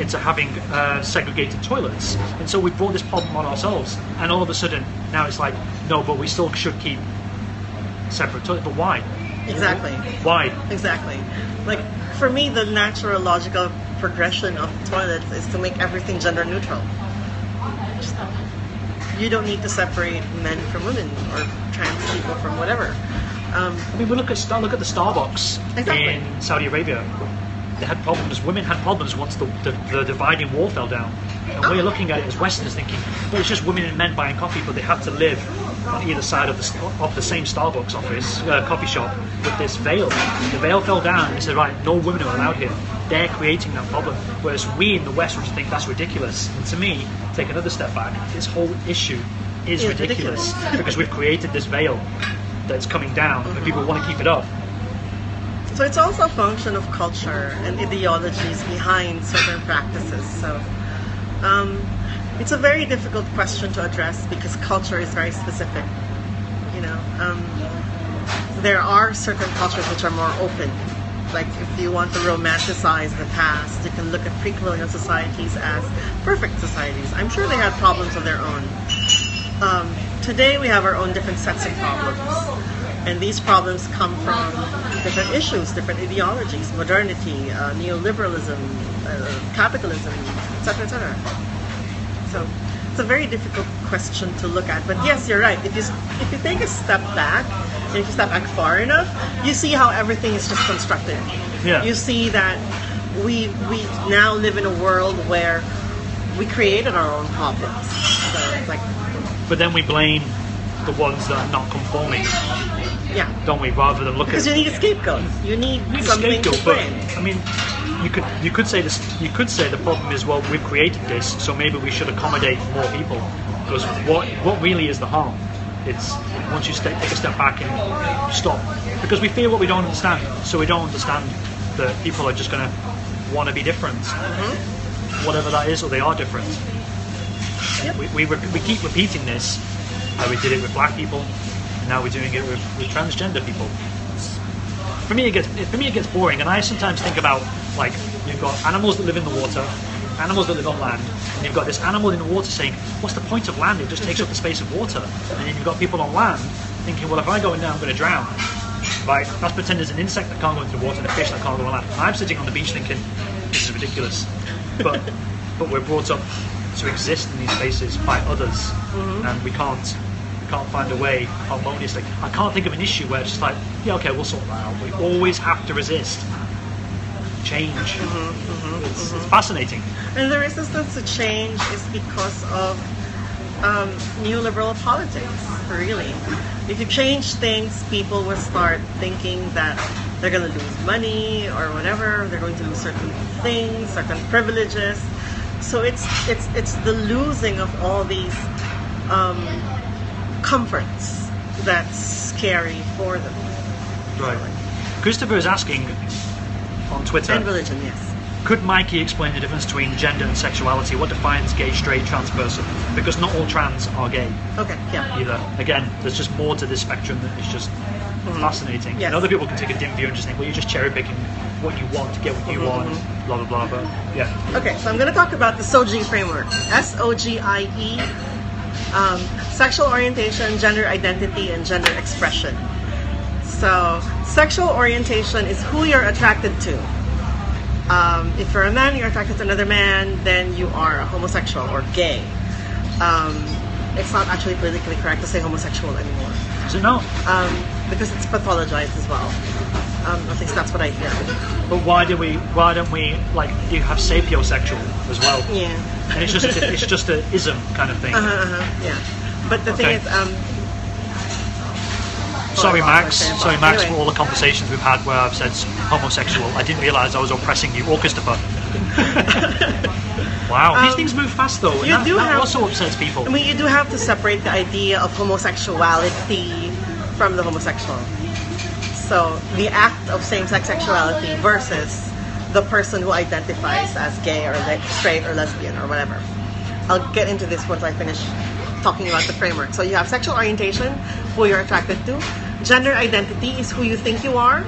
into having uh, segregated toilets. And so we brought this problem on ourselves. And all of a sudden, now it's like, no, but we still should keep separate toilets. But why? Exactly. Why? Exactly. Like for me, the natural logical progression of toilets is to make everything gender neutral. You don't need to separate men from women or trans people from whatever. Um, I mean, we look at look at the Starbucks Exactly. in Saudi Arabia. They had problems. Women had problems once the, the, the dividing wall fell down, and we're looking at it as Westerners thinking, well, it's just women and men buying coffee, but they have to live on either side of the of the same Starbucks office uh, coffee shop with this veil. The veil fell down, and they said, right, no women are allowed here. They're creating that problem, whereas we in the West would think that's ridiculous. And to me, take another step back. This whole issue is ridiculous, ridiculous. because we've created this veil that's coming down, and people want to keep it up. So it's also a function of culture and ideologies behind certain practices. So um, it's a very difficult question to address because culture is very specific. You know, um, there are certain cultures which are more open. Like if you want to romanticize the past, you can look at pre-colonial societies as perfect societies. I'm sure they had problems of their own. Um, today we have our own different sets of problems. And these problems come from different issues, different ideologies, modernity, uh, neoliberalism, uh, capitalism, etc., etc. So it's a very difficult question to look at. But yes, you're right. If you if you take a step back, and if you step back far enough, you see how everything is just constructed. Yeah. You see that we we now live in a world where we created our own problems. So it's like, But then we blame the ones that are not conforming, yeah. don't we? Rather than look at Because you need a scapegoat. You need need a something to scapegoat. But blame. I mean, you could you could say this. You could say the problem is well, we've created this, so maybe we should accommodate more people. Because what what really is the harm? It's once you step, take a step back and stop, because we fear what we don't understand. So we don't understand that people are just going to want to be different, whatever that is, or they are different. Yep. We, we, we keep repeating this. Uh, we did it with black people, and now we're doing it with, with transgender people. For me, it gets for me it gets boring, and I sometimes think about like you've got animals that live in the water, animals that live on land, and you've got this animal in the water saying, "What's the point of land? It just takes up the space of water." And then you've got people on land thinking, "Well, if I go in there, I'm going to drown." Right? Let's pretend there's an insect that can't go into the water and a fish that can't go on land. I'm sitting on the beach thinking, "This is ridiculous," but but we're brought up to exist in these spaces by others, mm-hmm. and we can't can't find a way harmoniously. I can't think of an issue where it's just like, yeah, okay, we'll sort that out. We always have to resist change. It's, it's fascinating. And the resistance to change is because of um, neoliberal politics, really. If you change things, people will start thinking that they're going to lose money or whatever. They're going to lose certain things, certain privileges. So it's it's it's the losing of all these um, comforts that's scary for them. Right. Christopher is asking on Twitter. And religion, yes. could Mikey explain the difference between gender and sexuality? What defines gay, straight, trans person? Because not all trans are gay Okay, yeah. either. Again, there's just more to this spectrum that is just mm-hmm. fascinating. Yes. And other people can take a dim view and just think, well, you're just cherry picking what you want to get what you mm-hmm, want, mm-hmm. blah blah blah. But yeah, Okay, so I'm going to talk about the SOGIE framework. S O G I E. Um, sexual orientation, gender identity, and gender expression. So, sexual orientation is who you're attracted to. Um, if you're a man, you're attracted to another man, then you are a homosexual or gay. Um, it's not actually politically correct to say homosexual anymore so no. um, because it's pathologized as well. Um, at least that's what I hear. But why do we? Why don't we like? You have sapiosexual as well, Yeah. And it's just a, it's just a ism kind of thing. Uh-huh, uh-huh, yeah. But the Okay. thing is, um, Sorry, Max. my train of Sorry. Max, Anyway. for all the conversations we've had where I've said homosexual. I didn't realise I was oppressing you, or Christopher. wow, these Um, things move fast though. you that, do that have- also upsets people. I mean, you do have to separate the idea of homosexuality from the homosexual. So, the act of same-sex sexuality versus the person who identifies as gay or le- straight or lesbian or whatever. I'll get into this once I finish talking about the framework. So, you have sexual orientation, who you're attracted to. Gender identity is who you think you are.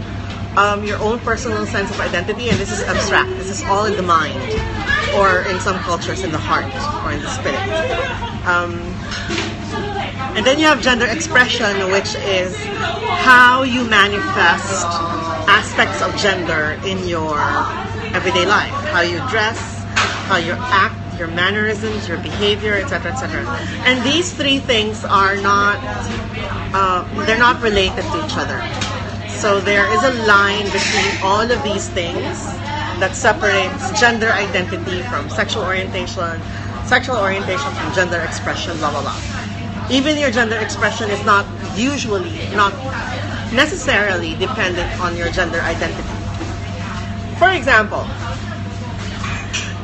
Um, your own personal sense of identity, and this is abstract. This is all in the mind, or in some cultures, in the heart or in the spirit. Um, and then you have gender expression, which is how you manifest aspects of gender in your everyday life. How you dress, how you act, your mannerisms, your behavior, etc., etc. And these three things are not, uh, they're not related to each other. So there is a line between all of these things that separates gender identity from sexual orientation, sexual orientation from gender expression, blah blah blah. Even your gender expression is not usually not necessarily dependent on your gender identity. For example,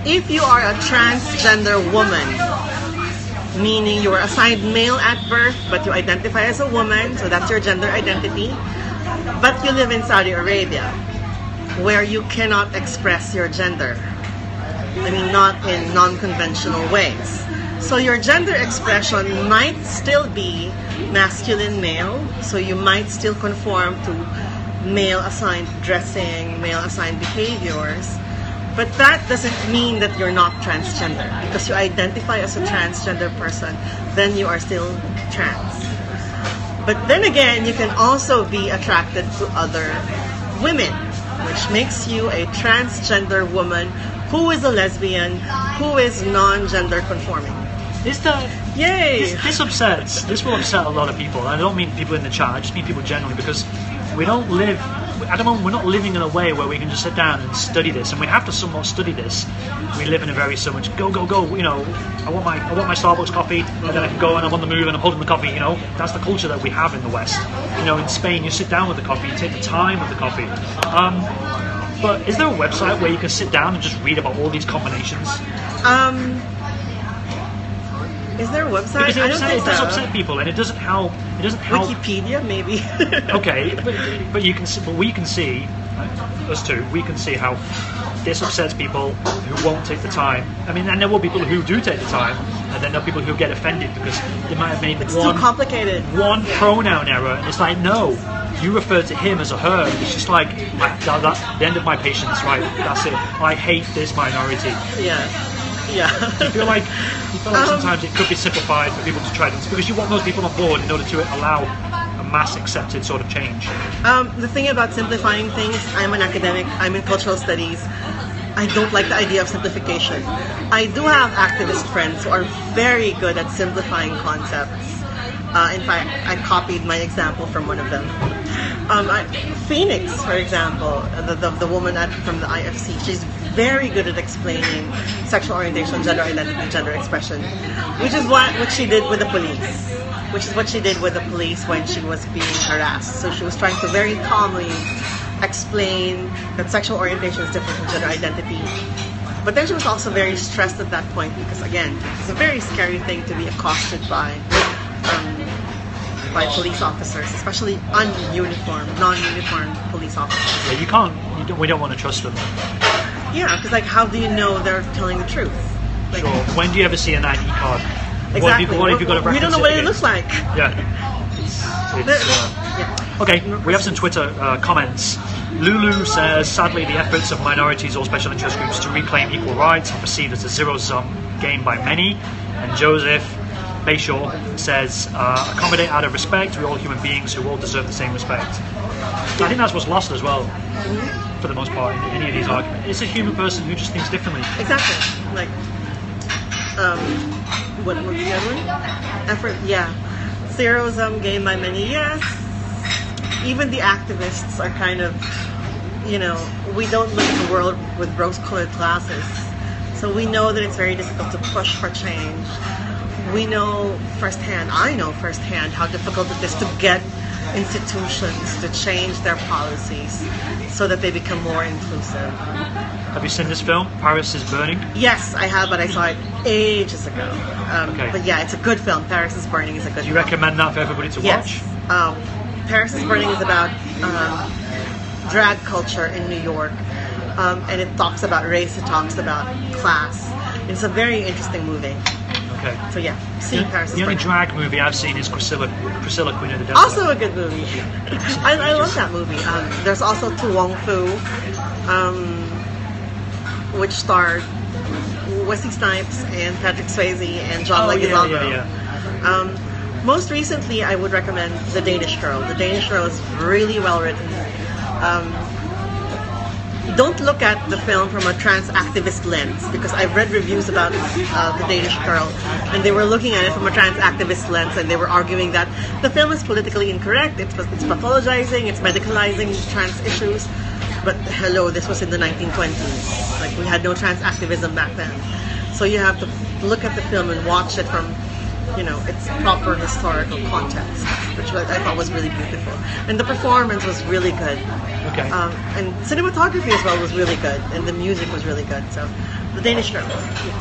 if you are a transgender woman, meaning you were assigned male at birth but you identify as a woman, so that's your gender identity, but you live in Saudi Arabia where you cannot express your gender. I mean, not in non conventional ways. So your gender expression might still be masculine male, so you might still conform to male assigned dressing, male assigned behaviors. But that doesn't mean that you're not transgender. Because you identify as a transgender person, then you are still trans. But then again, you can also be attracted to other women, which makes you a transgender woman who is a lesbian, who is non-gender conforming. Is the Yay! this, this upsets this will upset a lot of people. I don't mean people in the chat. I just mean people generally because we don't live. At the moment, we're not living in a way where we can just sit down and study this, and we have to somewhat study this. We live in a very so much go go go. You know, I want my I want my Starbucks coffee, and then I can go and I'm on the move and I'm holding the coffee. You know, that's the culture that we have in the West. You know, in Spain, you sit down with the coffee, you take the time with the coffee. Um, but is there a website where you can sit down and just read about all these combinations? Um, is there a website? Because it, I don't upset, think it does so. upset people, and it doesn't help. It doesn't help. Wikipedia, maybe. Okay, but, but you can see, but we can see, uh, us two, we can see how this upsets people who won't take the time. I mean, and there will be people who do take the time, and then there are people who get offended because they might have made it's one too complicated. one pronoun error, and it's like, no, you refer to him as a her. It's just like that, that's the end of my patience, right? That's it. I hate this minority. Yeah. Yeah. I feel like you feel like Um, sometimes it could be simplified for people to try this because you want those people on board in order to allow a mass accepted sort of change. Um, the thing about simplifying things, I'm an academic, I'm in cultural studies. I don't like the idea of simplification. I do have activist friends who are very good at simplifying concepts. Uh, in fact, I copied my example from one of them. Um, I, Phoenix, for example, the, the, the woman at, from the IFC, she's very good at explaining sexual orientation, gender identity, gender expression, which is what, what she did with the police which is what she did with the police when she was being harassed. So she was trying to very calmly explain that sexual orientation is different from gender identity. But then she was also very stressed at that point because, again, it's a very scary thing to be accosted by by police officers, especially ununiformed, non-uniformed police officers. Yeah, you can't. You don't, we don't want to trust them. Yeah, because like, how do you know they're telling the truth? Like, Sure. When do you ever see an ID card? Exactly. What have you, what have you got to we don't know what it against? looks like. Yeah. It's, it's, uh, yeah. Okay, we have some Twitter uh, comments. Lulu says, sadly, the efforts of minorities or special interest groups to reclaim equal rights are perceived as a zero sum game by many. And Joseph Bayshaw says, uh, accommodate out of respect. We're all human beings who all deserve the same respect. I think that's what's lost as well, for the most part, in any of these arguments. It's a human person who just thinks differently. Exactly. Like, um, what was the other one? Effort, yeah. Zero sum game by many, yes. Even the activists are kind of, you know, we don't look at the world with rose-colored glasses. So we know that it's very difficult to push for change. We know firsthand, I know firsthand, how difficult it is to get institutions to change their policies so that they become more inclusive. Have you seen this film, Paris is Burning? Yes, I have, but I saw it ages ago. Um, Okay. But yeah, it's a good film. Paris is Burning is a good Do you film. recommend that for everybody to Yes. watch? Um, Paris is Burning is about um, drag culture in New York. Um, and it talks about race, it talks about class. It's a very interesting movie. Okay. So yeah, see Paris is The only drag movie I've seen is Priscilla, Priscilla Queen of the Desert. Also a good movie. I, I love that movie. Um, there's also To Wong Foo, um, which starred Wesley Snipes and Patrick Swayze and John Oh, yeah, Leguizamo. yeah, yeah. Um, most recently, I would recommend The Danish Girl. The Danish Girl is really well written. Um, don't look at the film from a trans activist lens because I've read reviews about uh, The Danish Girl and they were looking at it from a trans activist lens and they were arguing that the film is politically incorrect, it's, it's pathologizing, it's medicalizing trans issues. But hello, this was in the 1920s. Like we had no trans activism back then. So you have to look at the film and watch it from you know, its proper historical context, which I thought was really beautiful. And the performance was really good. Okay. Um, and cinematography as well was really good, and the music was really good. So, The Danish Girl.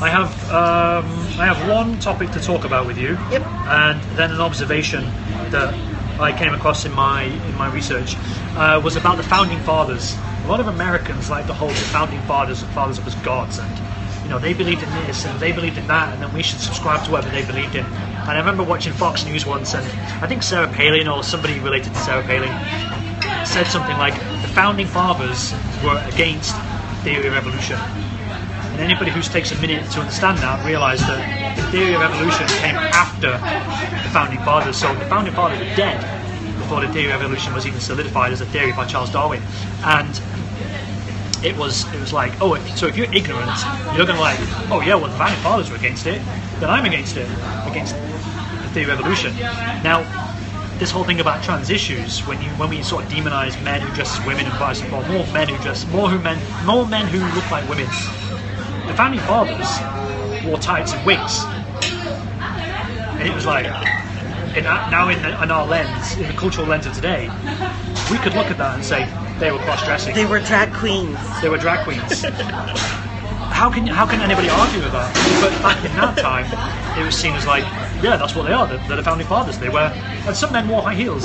I have um, I have one topic to talk about with you, Yep. and then an observation that I came across in my in my research uh, was about the founding fathers. A lot of Americans like to hold the founding fathers fathers up as gods, and you know they believed in this and they believed in that, and then we should subscribe to whatever they believed in. And I remember watching Fox News once, and I think Sarah Palin or somebody related to Sarah Palin said something like the founding fathers were against theory of evolution. And anybody who takes a minute to understand that realize that the theory of evolution came after the founding fathers. So the founding fathers were dead before the theory of evolution was even solidified as a theory by Charles Darwin. And it was it was like, oh, so if you're ignorant, you're gonna like, oh yeah, well the founding fathers were against it, then I'm against it, against the theory of evolution. Now, this whole thing about trans issues, when you when we sort of demonize men who dress as women and vice versa, more men who dress more who men more men who look like women. The founding fathers wore tights and wigs, and it was like, in our, now in, the, in our lens, in the cultural lens of today, we could look at that and say they were cross-dressing, They were drag queens. they were drag queens. how can how can anybody argue with that? But back in that time, it was seen as like, yeah, that's what they are. They're, they're the founding fathers. They wear, and some men wore high heels.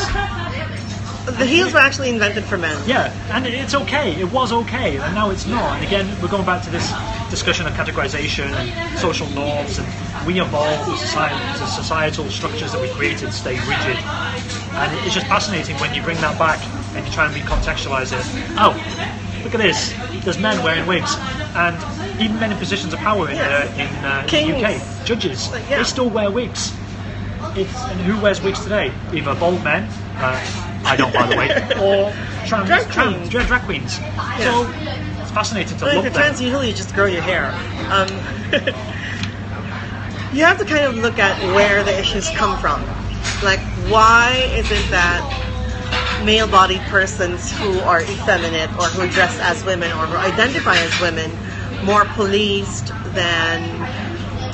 The heels were actually invented for men. Yeah, and it's okay. It was okay, and now it's not. And again, we're going back to this discussion of categorization and social norms, and we evolve the, society, the societal structures that we created stay rigid. And it's just fascinating when you bring that back and you try and recontextualize it. Oh, look at this. There's men wearing wigs, and even men in positions of power in, uh, in, uh, the UK, judges, Yeah. they still wear wigs. It's, and who wears wigs today? Either bald men, uh, I don't by the way, or trans, Drag trans queens. drag, queens. So it's fascinating to Well, if look you're at. trans, usually you just grow your hair. Um, you have to kind of look at where the issues come from. Like, why is it that male-bodied persons who are effeminate or who dress as women or who identify as women more policed than,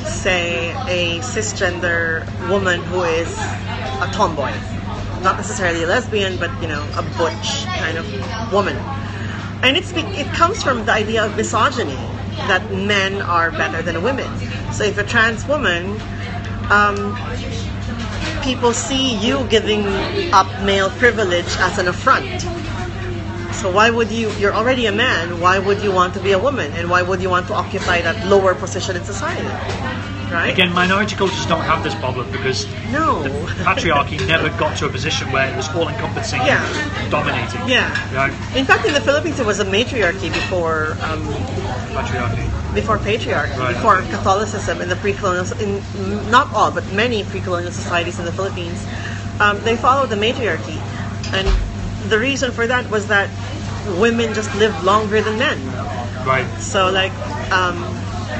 say, a cisgender woman who is a tomboy? Not necessarily a lesbian, but you know, a butch kind of woman and it's it comes from the idea of misogyny that men are better than women. So if a trans woman, um, people see you giving up male privilege as an affront. So why would you? You're already a man. Why would you want to be a woman? And why would you want to occupy that lower position in society? Right? Again, minority cultures don't have this problem because no. the patriarchy never got to a position where it was all encompassing Yeah. and dominating. Yeah. Right? In fact, in the Philippines, there was a matriarchy before um, Patriarchy. Before patriarchy, Right. before Catholicism in the pre-colonial, in not all, but many pre-colonial societies in the Philippines, um, they followed the matriarchy, and the reason for that was that women just lived longer than men. Right. So like, um,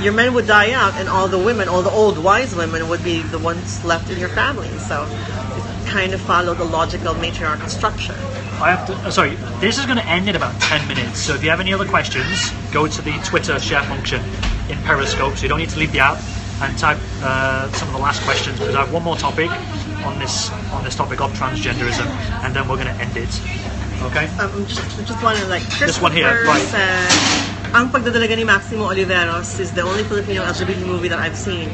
your men would die out, and all the women, all the old wise women, would be the ones left in your family. So it kind of followed the logical matriarchal structure. I have to. Uh, sorry, this is going to end in about ten minutes. So if you have any other questions, go to the Twitter share function in Periscope. So you don't need to leave the app and type uh, some of the last questions because I have one more topic on this on this topic of transgenderism, and then we're going to end it. Okay. Um, just, just want to like This one here, right. said, Ang Pagdadalaga ni Maximo Oliveros is the only Filipino LGBT movie that I've seen.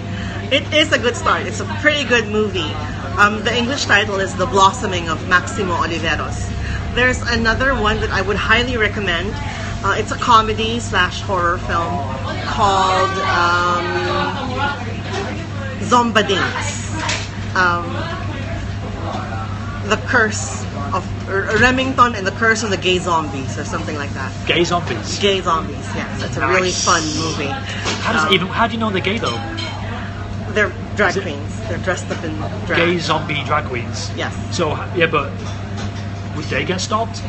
It is a good start. It's a pretty good movie. Um, the English title is The Blossoming of Maximo Oliveros. There's another one that I would highly recommend. Uh, it's a comedy slash horror film called um, Zombadings. Um, the Curse of Remington and the Curse of the Gay Zombies or something like that. Gay zombies. Gay Zombies, yes. It's a really fun movie. How does Um, even? How do you know they're gay though? They're drag queens. They're dressed up in drag. Gay zombie drag queens. Yes. So yeah, but would they get stopped?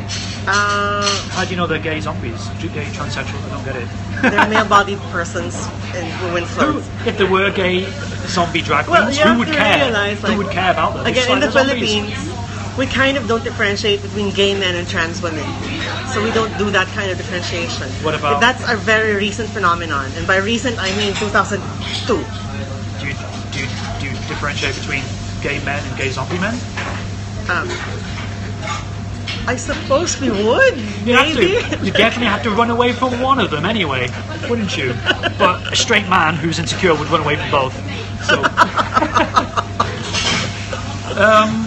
Uh, How do you know they're gay zombies? Gay transsexual? I don't get it. they're male-bodied persons in women's Who, clothes. if there were gay zombie drag Well, queens, you who would care? realize, like- who would care about them? Again, in the like zombies. Philippines, we kind of don't differentiate between gay men and trans women. So we don't do that kind of differentiation. What about- That's a very recent phenomenon. And by recent, I mean 2002. Do you, do, you, do you differentiate between gay men and gay zombie men? Um, I suppose we would, You maybe. You definitely have to run away from one of them anyway, wouldn't you? But a straight man who's insecure would run away from both. So. um,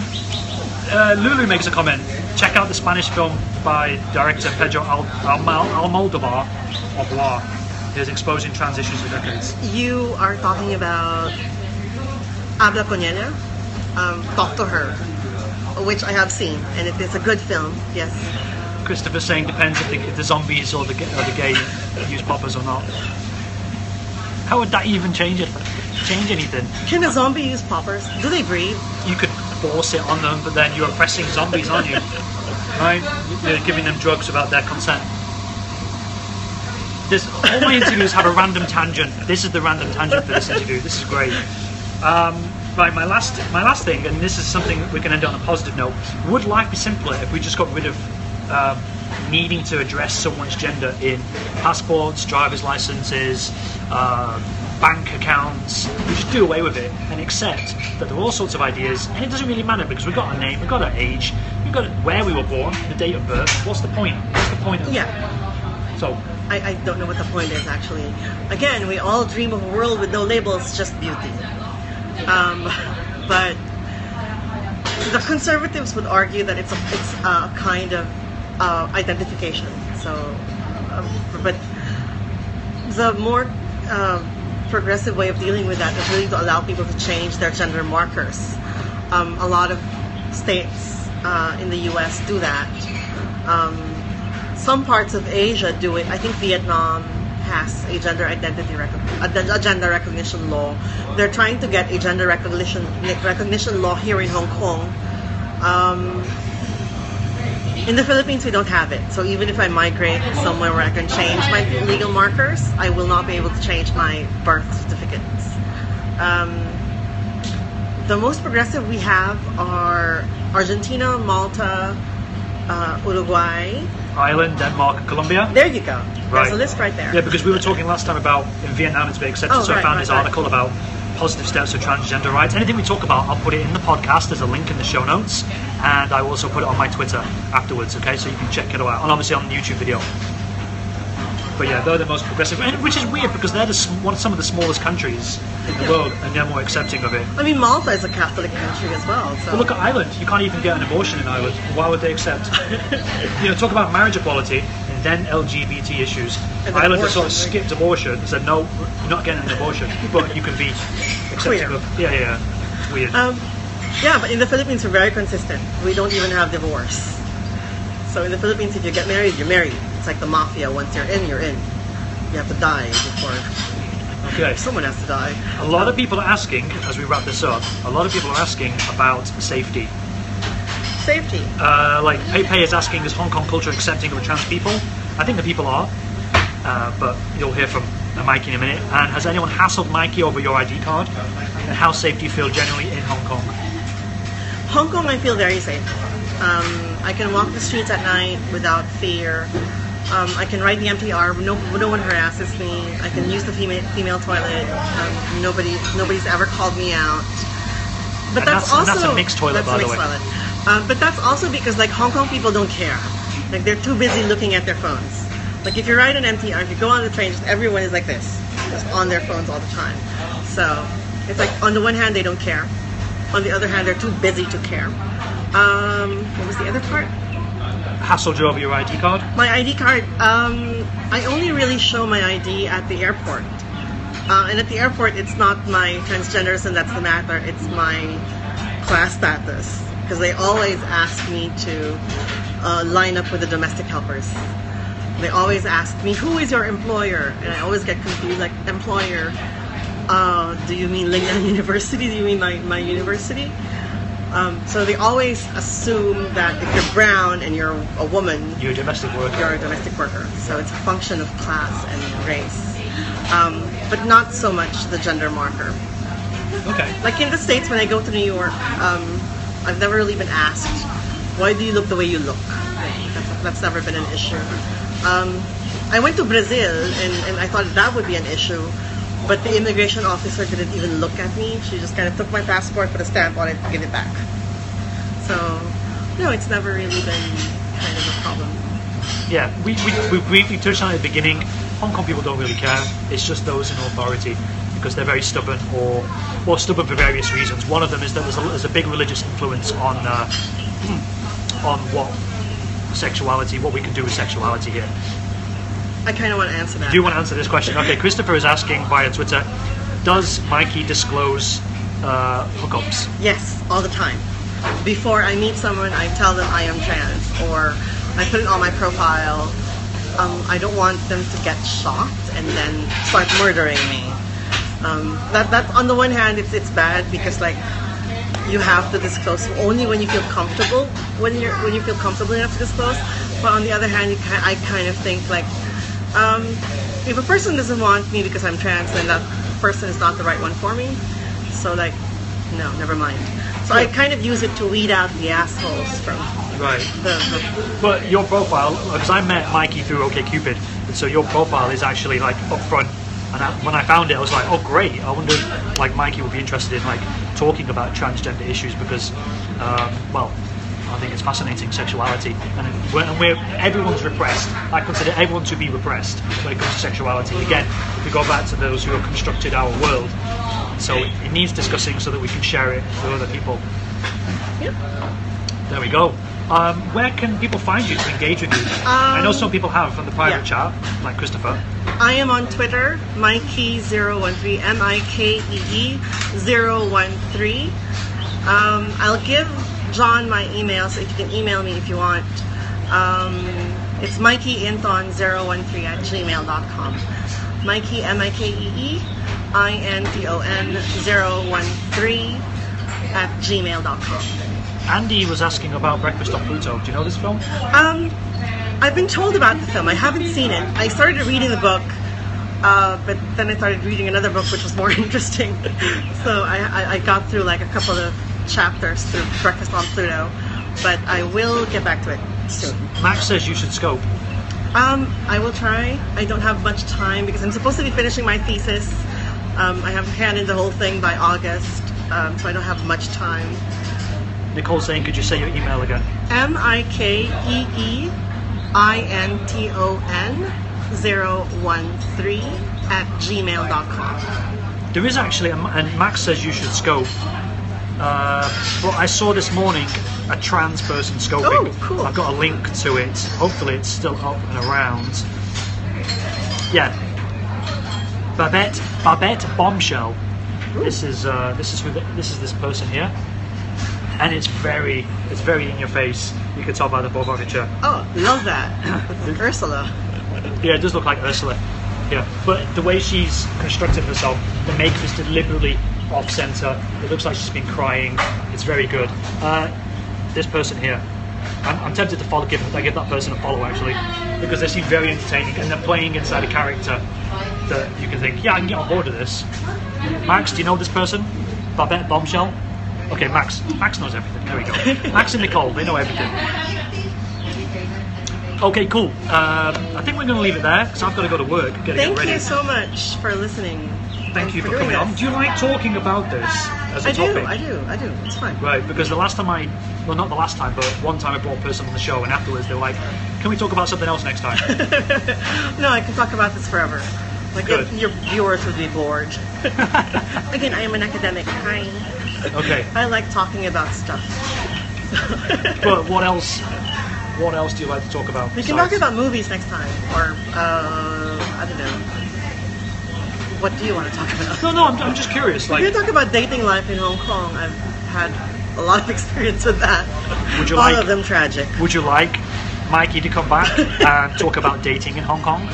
uh, Lulu makes a comment. Check out the Spanish film by director Pedro Al- Almodovar, or Blah. He's exposing trans issues for decades. You are talking about Habla con. Um, Talk to her, which I have seen, and if it is a good film. Yes. Christopher saying depends if the, if the zombies or the, or the gay use poppers or not. How would that even change it? Change anything? Can a zombie use poppers? Do they breathe? You could force it on them, but then you're oppressing zombies, aren't you? Right? You're giving them drugs without their consent. This, all my interviews have a random tangent. This is the random tangent for this interview. This is great. Um, right, my last, my last thing, and this is something we can end on a positive note. Would life be simpler if we just got rid of um, needing to address someone's gender in passports, driver's licenses, uh, bank accounts? We just do away with it and accept that there are all sorts of ideas, and it doesn't really matter because we've got our name, we've got our age, we've got where we were born, the date of birth. What's the point? What's the point of Yeah. So I, I don't know what the point is actually. Again, we all dream of a world with no labels, just beauty. Um, but the conservatives would argue that it's a it's a kind of uh, identification. So, um, but the more uh, progressive way of dealing with that is really to allow people to change their gender markers. Um, a lot of states uh, in the U.S. do that. Um, some parts of Asia do it. I think Vietnam has a gender identity a gender recognition law. They're trying to get a gender recognition recognition law here in Hong Kong. Um, in the Philippines, we don't have it. So even if I migrate somewhere where I can change my legal markers, I will not be able to change my birth certificates. Um, the most progressive we have are Argentina, Malta, uh, Uruguay. Ireland, Denmark, Colombia. There you go. Right. There's a list right there. Yeah, because we were talking last time about in Vietnam it's been accepted, Oh, so I found right, this right. article about positive steps for transgender rights. Anything we talk about, I'll put it in the podcast. There's a link in the show notes, and I will also put it on my Twitter afterwards. Okay, so you can check it all out, and obviously on the YouTube video. But yeah, they're the most progressive, which is weird because they're the, one some of the smallest countries in the world, and they're more accepting of it. I mean, Malta is a Catholic country as well. So But look at Ireland. You can't even get an abortion in Ireland. Why would they accept? you know, talk about marriage equality then LGBT issues. And Ireland has sort of skipped abortion and said, no, you're not getting an abortion, but you can be accepting of. Yeah, yeah, yeah. It's weird. Um, yeah, but in the Philippines, we're very consistent. We don't even have divorce. So in the Philippines, if you get married, you're married. It's like the mafia. Once you're in, you're in. You have to die before okay. someone has to die. A lot of people are asking, as we wrap this up, a lot of people are asking about safety. Safety. Uh, like Pepe is asking, is Hong Kong culture accepting of trans people? I think the people are, uh, but you'll hear from uh, Mikee in a minute. And has anyone hassled Mikee over your ID card? And how safe do you feel generally in Hong Kong? Hong Kong, I feel very safe. Um, I can walk the streets at night without fear. Um, I can ride the MTR. No, no one harasses me. I can use the female, female toilet. Um, nobody, nobody's ever called me out. But that's, that's- also that's a mixed toilet, by the way. toilet. Um, but that's also because like Hong Kong people don't care. Like they're too busy looking at their phones. Like if you ride an MTR, if you go on the train, just everyone is like this, just on their phones all the time. So it's like on the one hand they don't care, on the other hand they're too busy to care. Um, what was the other part? Hassled you over your ID card? My ID card. Um, I only really show my ID at the airport, uh, and at the airport, it's not my transgenderism that's the matter. It's my class status because they always ask me to uh, line up with the domestic helpers. They always ask me, "Who is your employer?" And I always get confused. Like, employer? Uh, do you mean Lingnan University? Do you mean my, my university? Um, so they always assume that if you're brown and you're a woman, You're a domestic worker. you're a domestic worker. So it's a function of class and race, um, but not so much the gender marker. Okay. Like in the States, when I go to New York, um, I've never really been asked, why do you look the way you look? That's, that's never been an issue. Um, I went to Brazil and, and I thought that would be an issue, but the immigration officer didn't even look at me. She just kind of took my passport, put a stamp on it, and gave it back. So, no, it's never really been kind of a problem. Yeah, we, we, we briefly touched on it at the beginning. Hong Kong people don't really care. It's just those in authority because they're very stubborn or or stubborn for various reasons. One of them is that there's a, there's a big religious influence on uh, on what sexuality, what we can do with sexuality here. I kind of want to answer that. Do you want to answer this question? Okay, Christopher is asking via Twitter, does Mikee disclose uh, hookups? Yes, all the time. Before I meet someone, I tell them I am trans, or I put it on my profile. Um, I don't want them to get shocked and then start murdering me. Um, that that on the one hand, it's it's bad because like you have to disclose only when you feel comfortable when you're when you feel comfortable enough to disclose. But on the other hand, you ki- I kind of think like um, if a person doesn't want me because I'm trans, then that person is not the right one for me. So like, no, never mind. So I kind of use it to weed out the assholes from Right. the. the But your profile, because I met Mikee through OkCupid, and so your profile is actually like upfront. And I, when I found it, I was like, oh great! I wonder, if, like Mikee would be interested in like talking about transgender issues because, um, well, I think it's fascinating sexuality, and we're, and we're everyone's repressed. I consider everyone to be repressed when it comes to sexuality. Again, if we go back to those who have constructed our world, so it, it needs discussing so that we can share it with other people. Yep. There we go. Um, where can people find you to engage with you? I know some people have from the private Um, yeah. chat, like Christopher. I am on Twitter, Mikee013, M I K E E 013. Um, I'll give John my email, so if you can email me if you want. Um, it's MikeeInton013 at gmail.com. Mikee, M I K E E I N T O N 013 at gmail.com. Andy was asking about Breakfast on Pluto. Do you know this film? Um, I've been told about the film. I haven't seen it. I started reading the book, uh, but then I started reading another book which was more interesting. so I, I, I got through like a couple of chapters through Breakfast on Pluto, but I will get back to it soon. Max says you should scope. Um, I will try. I don't have much time because I'm supposed to be finishing my thesis. Um, I have to hand in the whole thing by August, um, so I don't have much time. Nicole's saying, could you say your email again? M I K E E I N T O N max013 at gmail.com. There is actually, a, and Max says you should scope. Uh, but I saw this morning a trans person scoping. Oh, cool. I've got a link to it. Hopefully, it's still up and around. Yeah, Babette Babette Bombshell. This is uh, this is who the, this is this person here, and it's very it's very in your face. You can tell by the bob picture. Oh, love that. With Ursula. Yeah, it does look like Ursula. Yeah, but the way she's constructed herself, the makeup is deliberately off center. It looks like she's been crying. It's very good. Uh, this person here, I'm, I'm tempted to follow, give, I give that person a follow actually, because they seem very entertaining and they're playing inside a character that you can think, yeah, I can get on board with this. Max, do you know this person? Babette Bombshell? Okay, Max. Max knows everything. There we go. Max and Nicole, they know everything. Okay, cool. Um, I think we're going to leave it there because I've got to go to work. Gotta Thank get ready. Thank you so much for listening. Thank you for doing coming on. Do you like talking about this as a I topic? I do, I do. I do. It's fun. Right, because the last time I, well, not the last time, but one time I brought a person on the show, and afterwards they were like, "Can we talk about something else next time?" No, I can talk about this forever. Like Good. your viewers would be bored. Again, I am an academic. Hi. Okay, I like talking about stuff. but what else? What else do you like to talk about? We can talk about movies next time, or uh, I don't know. What do you want to talk about? No, no, I'm, I'm just curious. We Like, can talk about dating life in Hong Kong. I've had a lot of experience with that. Would you All like- of them tragic. would you like Mikee to come back and talk about dating in Hong Kong?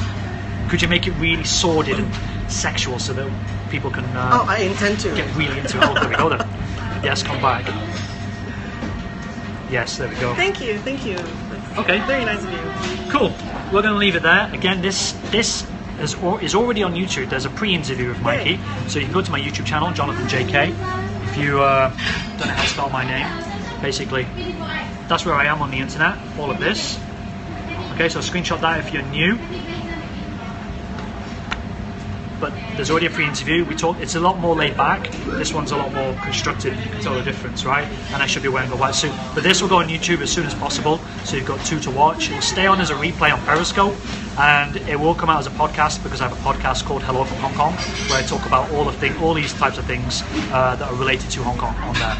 Could you make it really sordid and sexual so that people can uh, Oh, I intend to. get really into it? Oh, there we go then. Yes, come back. Yes, there we go. Thank you, thank you. That's Okay. Very nice of you. Cool. We're going to leave it there. Again, this this is, al- is already on YouTube. There's a pre-interview with Mikee, so you can go to my YouTube channel, Jonathan JK. If you uh, don't know how to spell my name, basically, that's where I am on the internet. All of this. Okay, so screenshot that if you're new. But there's already a pre-interview. We talk. It's a lot more laid back. This one's a lot more constructed. You can tell the difference, right? And I should be wearing a white suit. But this will go on YouTube as soon as possible. So you've got two to watch. It'll stay on as a replay on Periscope, and it will come out as a podcast because I have a podcast called Hello from Hong Kong, where I talk about all of thing, all these types of things uh, that are related to Hong Kong on there.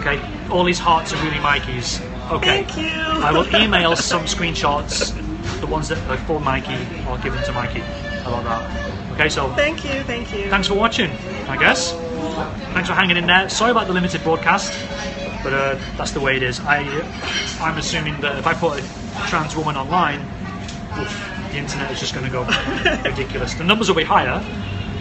Okay, all these hearts are really Mikee's. Okay. Thank you. I will email some screenshots, the ones that are for Mikee, I'll give them to Mikee. How about that? Okay, so Thank you, thank you. thanks for watching, I guess. Thanks for hanging in there. Sorry about the limited broadcast, but uh, that's the way it is. I, I'm assuming that if I put a trans woman online, oof, the internet is just going to go ridiculous. The numbers will be higher,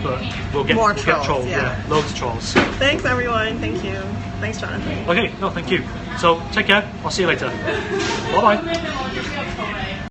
but we'll get, More we'll trolls, get trolled. yeah. loads of trolls. Thanks, everyone. Thank you. Thanks, Jonathan. Okay, no, thank you. So take care. I'll see you later. Bye bye.